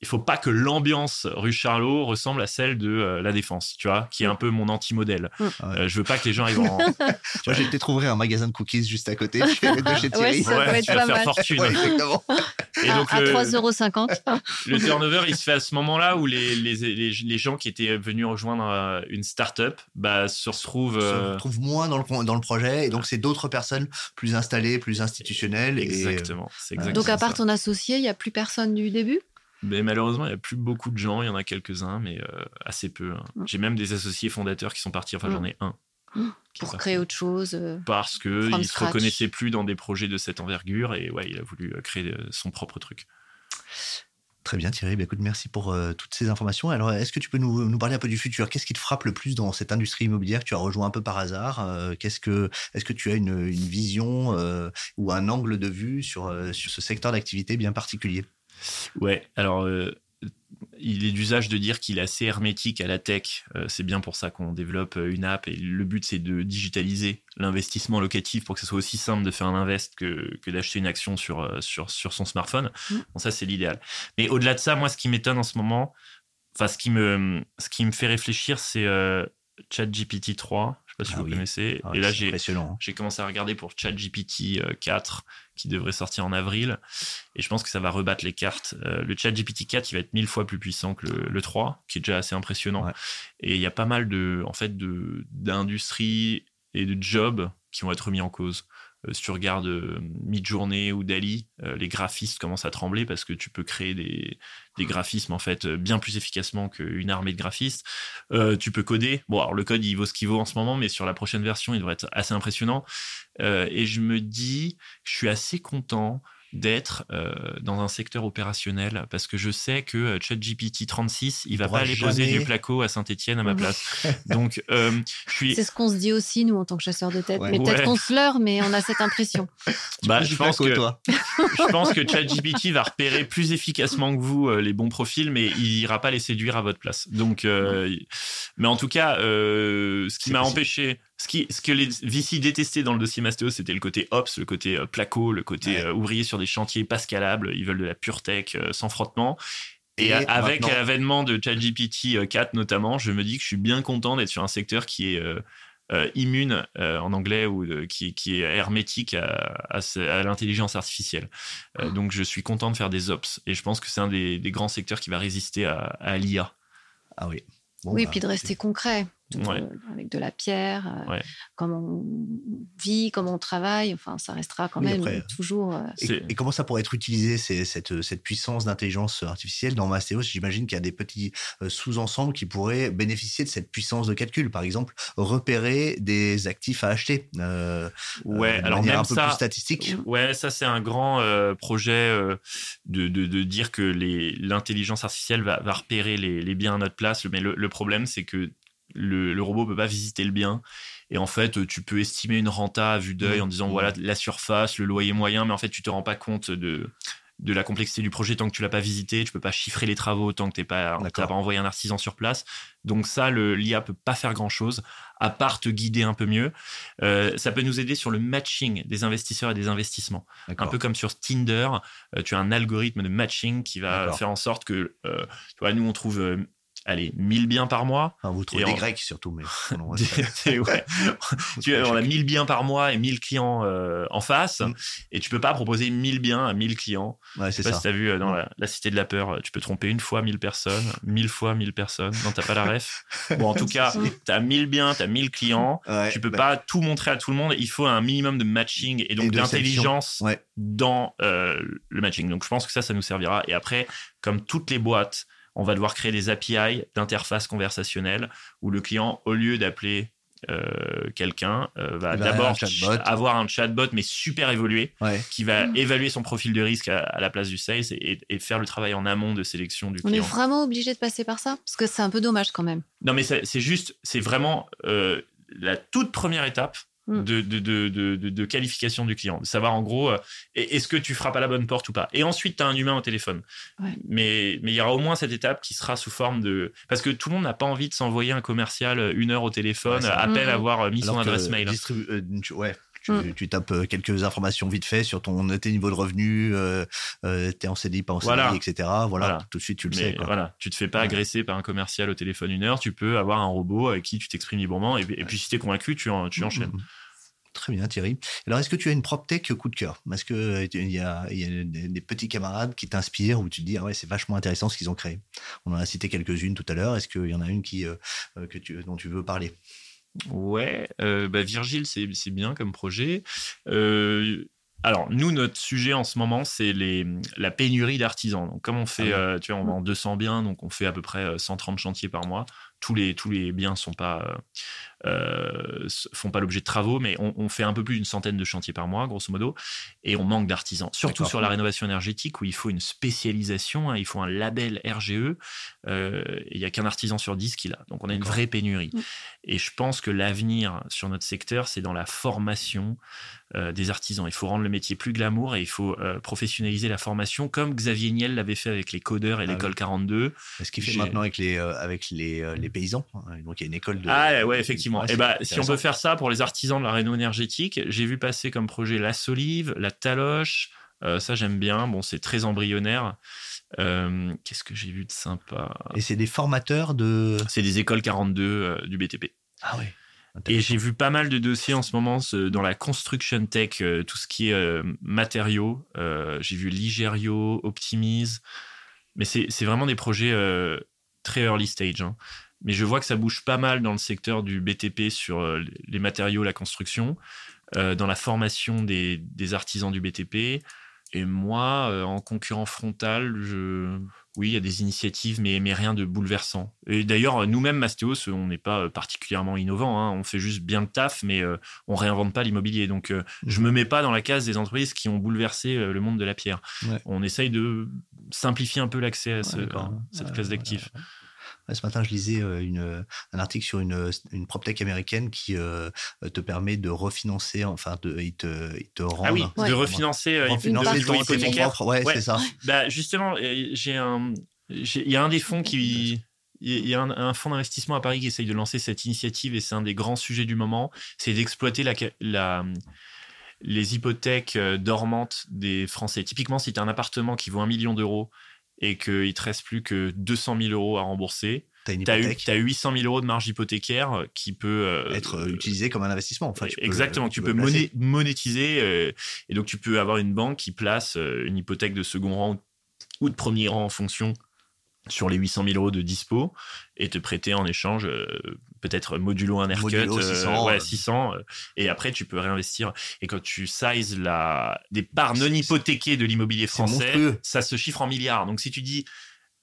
il faut pas que l'ambiance rue Charlot ressemble à celle de euh, la Défense, tu vois, qui est un peu mon anti-modèle. Euh, je veux pas que les gens aient en... [laughs] Moi, j'ai peut-être un magasin de cookies juste à côté de chez Thierry. Ouais, ça faire fortune. [laughs] Et donc, à, 3,50€. le turnover, il se fait à ce moment-là où les, les, les, gens qui étaient venus rejoindre euh, une start-up bah, se retrouvent... Se retrouvent moins dans le, dans le projet, et donc c'est d'autres personnes plus installées, plus institutionnelles. Exactement. exactement donc à part ton associé, il n'y a plus personne du début? Mais malheureusement, il n'y a plus beaucoup de gens. Il y en a quelques-uns, mais euh, assez peu. Hein. Mm. J'ai même des associés fondateurs qui sont partis. Enfin, j'en mm. ai un. Mm. Pour créer autre chose. Euh, Parce qu'il ne se reconnaissait plus dans des projets de cette envergure et ouais, il a voulu euh, créer son propre truc. Très bien Thierry, bah, écoute, merci pour toutes ces informations. Alors, est-ce que tu peux nous, nous, parler un peu du futur? Qu'est-ce qui te frappe le plus dans cette industrie immobilière? Que tu as rejoint un peu par hasard Qu'est-ce que, Est-ce que tu as une, une vision ou un angle de vue sur, sur ce secteur d'activité bien particulier? Ouais, alors euh, il est d'usage de dire qu'il est assez hermétique à la tech. Euh, c'est bien pour ça qu'on développe euh, une app et le but c'est de digitaliser l'investissement locatif pour que ce soit aussi simple de faire un invest que, que d'acheter une action sur, sur, sur son smartphone. Mmh. Bon, ça c'est l'idéal. Mais au-delà de ça, moi ce qui m'étonne en ce moment, enfin ce qui me, ce qui me fait réfléchir, c'est ChatGPT 3 sais pas si ah vous connaissez. Ah et là, hein. j'ai commencé à regarder pour ChatGPT 4 euh, qui devrait sortir en avril. Et je pense que ça va rebattre les cartes. Euh, le ChatGPT 4, il va être mille fois plus puissant que le, 3, qui est déjà assez impressionnant. Et il y a pas mal de, en fait, d'industries et de jobs qui vont être mis en cause. Euh, si tu regardes euh, Midjourney ou Dali, euh, les graphistes commencent à trembler parce que tu peux créer des, graphismes en fait bien plus efficacement qu'une armée de graphistes. tu peux coder. Bon, alors le code il vaut ce qu'il vaut en ce moment, mais sur la prochaine version il devrait être assez impressionnant. et je me dis, je suis assez content d'être euh, dans un secteur opérationnel parce que je sais que euh, ChatGPT 36, il va pas aller poser du placo à Saint-Etienne à ma [laughs] place. Donc, euh, je suis... C'est ce qu'on se dit aussi, nous, en tant que chasseurs de tête. Mais peut-être qu'on se leurre, mais on a cette impression. [laughs] bah, je, pense que, toi. [laughs] je pense que ChatGPT va repérer plus efficacement que vous les bons profils, mais il ira pas les séduire à votre place. Donc, mais en tout cas, ce qui m'a empêché ce, qui, ce que les VC détestaient dans le dossier Mastéo, c'était le côté ops, le côté euh, placo, le côté euh, ouvrier sur des chantiers pas scalables. Ils veulent de la pure tech euh, sans frottement. Et, avec l'avènement de ChatGPT 4 notamment, je me dis que je suis bien content d'être sur un secteur qui est immune en anglais ou qui, qui, est hermétique à, à, l'intelligence artificielle. Ah. donc je suis content de faire des ops et je pense que c'est un des, des, grands secteurs qui va résister à, à l'IA. Ah oui. oui, bah, puis de rester concret avec de la pierre, euh, comment on vit, comment on travaille. Enfin, ça restera quand même toujours. Euh, et, comment ça pourrait être utilisé, cette, cette puissance d'intelligence artificielle dans Mastéos? J'imagine qu'il y a des petits euh, sous-ensembles qui pourraient bénéficier de cette puissance de calcul. Par exemple, repérer des actifs à acheter. ouais, de alors manière même un peu ça, plus statistique. Ouais, ça c'est un grand projet de, de, dire que l'intelligence artificielle va, va repérer les, les, biens à notre place. Mais le, le problème, c'est que le, le, robot peut pas visiter le bien. Et en fait, tu peux estimer une renta à vue d'œil mmh. en disant voilà la surface, le loyer moyen, mais en fait, tu te rends pas compte de, de la complexité du projet tant que tu l'as pas visité. Tu peux pas chiffrer les travaux tant que tu pas, pas envoyé un artisan sur place. Donc ça, l'IA peut pas faire grand chose à part te guider un peu mieux. Euh, ça peut nous aider sur le matching des investisseurs et des investissements. Un peu comme sur Tinder, euh, tu as un algorithme de matching qui va faire en sorte que, euh, tu vois, nous on trouve allez, 1000 biens par mois. Enfin, vous trouvez Et des en- Grecs surtout, mais. [laughs] ouais, [laughs] tu, on a 1000 biens par mois et 1000 clients euh, en face. Mm. Et tu peux pas proposer 1000 biens à 1000 clients. Ouais, c'est ça. si t'as vu euh, dans Mm. la, la Cité de la Peur, euh, tu peux tromper une fois 1000 personnes, 1000 fois 1000 personnes. Non, t'as pas la ref. [laughs] Bon, en tout cas, t'as 1000 biens, t'as 1000 clients. Ouais, tu peux bah, pas tout montrer à tout le monde. Il faut un minimum de matching et donc d'intelligence dans euh, le matching. Donc je pense que ça, ça nous servira. Et après, comme toutes les boîtes, on va devoir créer des API d'interface conversationnelle où le client, au lieu d'appeler euh, quelqu'un, euh, va d'abord avoir un chatbot. avoir un chatbot, mais super évolué, Ouais. qui va évaluer son profil de risque à, à la place du sales et, et faire le travail en amont de sélection du On est client. vraiment obligé de passer par ça? Parce que c'est un peu dommage quand même. Non, mais c'est juste, c'est vraiment euh, la toute première étape. De, de, de, de, de- de qualification du client. De savoir en gros, euh, est-ce que tu frappes à la bonne porte ou pas. Et ensuite, tu as un humain au téléphone. Ouais. Mais mais il y aura au moins cette étape qui sera sous forme de. Parce que tout le monde n'a pas envie de s'envoyer un commercial euh, une heure au téléphone, Ouais, c'est à vrai. peine Mm, mm. avoir euh, mis son Alors adresse mail. distribu- euh, tu- ouais. Tu, Mm. tu tapes quelques informations vite fait sur ton tes niveaux de revenus, euh, euh, t'es en CDI, pas en CDI, Voilà. etc. Voilà, Voilà. tout de suite tu le Mais sais. Quoi. voilà, tu te fais pas Ouais. agresser par un commercial au téléphone une heure, tu peux avoir un robot avec qui tu t'exprimes librement et, et puis si t'es convaincu, tu, en- tu enchaînes. Mhm. Très bien, Thierry. Alors, est-ce que tu as une prop tech coup de cœur? Est-ce qu'il y a, il y a des, petits camarades qui t'inspirent ou tu te dis, ah ouais, c'est vachement intéressant ce qu'ils ont créé On en a cité quelques-unes tout à l'heure. Est-ce qu'il y en a une qui, euh, euh, que tu, dont tu veux parler? Ouais, euh, bah Virgile, c'est bien comme projet. Euh, alors, nous, notre sujet en ce moment, c'est la pénurie d'artisans. Donc, comme on fait, Ah oui. euh, tu vois, on vend 200 biens, donc on fait à peu près euh, 130 chantiers par mois. Tous les, tous les biens sont pas, euh, font pas l'objet de travaux, mais on, on fait un peu plus d'une centaine de chantiers par mois, grosso modo, et on manque d'artisans. Surtout sur la rénovation énergétique, où il faut une spécialisation, hein, il faut un label RGE, euh, et il y a qu'un artisan sur 10 qui l'a. Donc, on a une vraie pénurie. Mm. Et je pense que l'avenir sur notre secteur, c'est dans la formation euh, des artisans. Il faut rendre le métier plus glamour et il faut euh, professionnaliser la formation comme Xavier Niel l'avait fait avec les codeurs et Ah l'école 42. Est-ce qu'il fait maintenant avec les, avec les, les paysans Donc, il y a une école de. Ah ouais, effectivement. Ouais, et c'est bah, si on peut faire ça pour les artisans de la réno énergétique, j'ai vu passer comme projet la Solive, la Taloche. euh, ça, j'aime bien. Bon, c'est très embryonnaire. Euh, Qu'est-ce que j'ai vu de sympa? Et c'est des formateurs de. C'est des écoles 42 euh, du BTP. Ah ouais. Et j'ai vu pas mal de dossiers en ce moment ce- dans la construction tech, tout ce qui est matériaux. J'ai vu Ligerio, Optimize. Mais c'est vraiment des projets très early stage. hein. Mais je vois que ça bouge pas mal dans le secteur du BTP sur euh, les matériaux, la construction, euh, dans la formation des, des artisans du BTP. Et moi, euh, en concurrent frontal, je... oui, il y a des initiatives, mais, mais rien de bouleversant. Et d'ailleurs, nous-mêmes, Mastéos, on n'est pas particulièrement innovant. hein. On fait juste bien le taf, mais euh, on réinvente pas l'immobilier. Donc, euh, je me mets pas dans la case des entreprises qui ont bouleversé le monde de la pierre. Ouais. On essaye de simplifier un peu l'accès à ce- Ouais, d'accord. à cette classe d'actifs. ouais. Ouais, ce matin, je lisais euh, une, un article sur une, une PropTech américaine qui euh, te permet de refinancer, enfin, de, ils te, rendent. Ah oui, Ouais. de refinancer euh, Refinancer une ton hypothécaire. Ouais, Ouais. c'est ça. Bah, justement, euh, j'ai un, j'ai- il y a un des fonds qui, il y a un, un fonds d'investissement à Paris qui essaye de lancer cette initiative et c'est un des grands sujets du moment, c'est d'exploiter la, la, les hypothèques euh, dormantes des Français. Typiquement, si tu as un appartement qui vaut un million d'euros et qu'il te reste plus que 200 000 euros à rembourser, T'as une tu as, hypothèque. 800 000 euros de marge hypothécaire qui peut euh, être euh, utilisé comme un investissement. Enfin, tu peux- Exactement, tu, peux, placer. moné- monétiser euh, et donc tu peux avoir une banque qui place euh, une hypothèque de second rang ou de premier rang en fonction sur les 800 000 euros de dispo et te prêter en échange peut-être modulo un haircut, Modulo euh, 600, ouais, euh. 600 euh, et après tu peux réinvestir et quand tu sizes la des parts non hypothéquées de l'immobilier français ça se chiffre en milliards donc si tu dis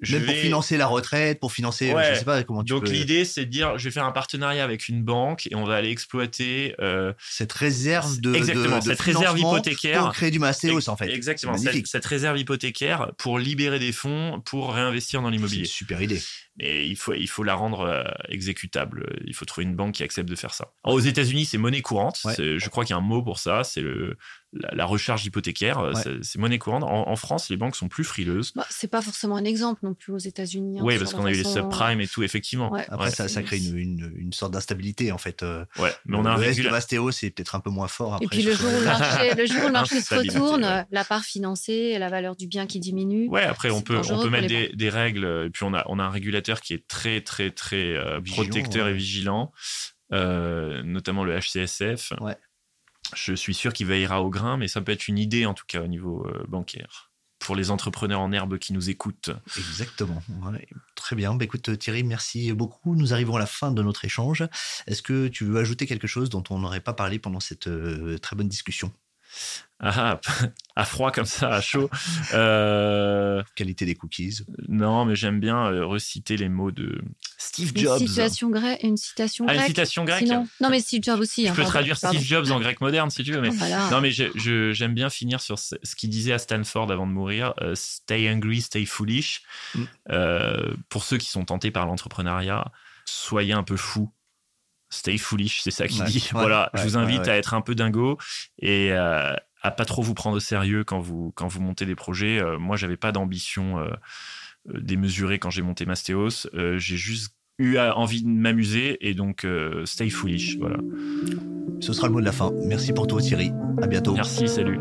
je Même pour vais- financer la retraite, pour financer, Ouais. je sais pas comment tu donc peux. l'idée c'est de dire je vais faire un partenariat avec une banque et on va aller exploiter euh, Cette réserve de, Exactement, de, de cette réserve hypothécaire. pour créer du mastéos en fait. Exactement, cette, réserve hypothécaire pour libérer des fonds pour réinvestir dans C'est une l'immobilier. super idée. Mais il faut, il faut la rendre euh, exécutable. Il faut trouver une banque qui accepte de faire ça. Alors, aux États-Unis, c'est monnaie courante. Ouais. Je crois qu'il y a un mot pour ça. C'est le, la, recharge hypothécaire. C'est monnaie courante. En, France, les banques sont plus frileuses. Bah, c'est pas forcément un exemple non plus aux États-Unis. Hein, oui, parce qu'on a eu les subprimes et tout, effectivement. Après, ça, ça, crée une, une, sorte d'instabilité en fait. Ouais, mais on a un régulateur. Mastéo, c'est peut-être un peu moins fort. Après, et puis le jour, où le marché, le jour où le marché [laughs] se retourne, la part financée et la valeur du bien qui diminue. Ouais, après on peut on peut mettre des, des, règles. Et puis on a on a un régulateur qui est très très très euh, protecteur et vigilant, euh, notamment le HCSF. Ouais. Je suis sûr qu'il veillera au grain, mais ça peut être une idée en tout cas au niveau euh, bancaire pour les entrepreneurs en herbe qui nous écoutent. Exactement. Très bien. Bah, écoute Thierry, merci beaucoup. Nous arrivons à la fin de notre échange. Est-ce que tu veux ajouter quelque chose dont on n'aurait pas parlé pendant cette très bonne discussion? Ah, [laughs] à froid comme ça, à chaud. Euh, Qualité des cookies. Non, mais j'aime bien euh, reciter les mots de Steve Jobs. Une, citation grecque, une citation grecque. Ah, une citation grecque Non, mais Steve Jobs aussi. Je peux traduire Steve Jobs en grec moderne si tu veux. Mais... Non, mais j'aime bien finir sur ce, qu'il disait à Stanford avant de mourir euh, Stay hungry, stay foolish. Mm. pour ceux qui sont tentés par l'entrepreneuriat, soyez un peu fous stay foolish, c'est ça qu'il dit. voilà, je vous invite à être un peu dingo et euh, à pas trop vous prendre au sérieux quand vous, quand vous montez des projets. Euh, moi, j'avais pas d'ambition euh, démesurée quand j'ai monté Mastéos. j'ai juste eu envie de m'amuser et donc stay foolish. Voilà. Ce sera le mot de la fin. Merci pour toi, Thierry. À bientôt. Merci, salut.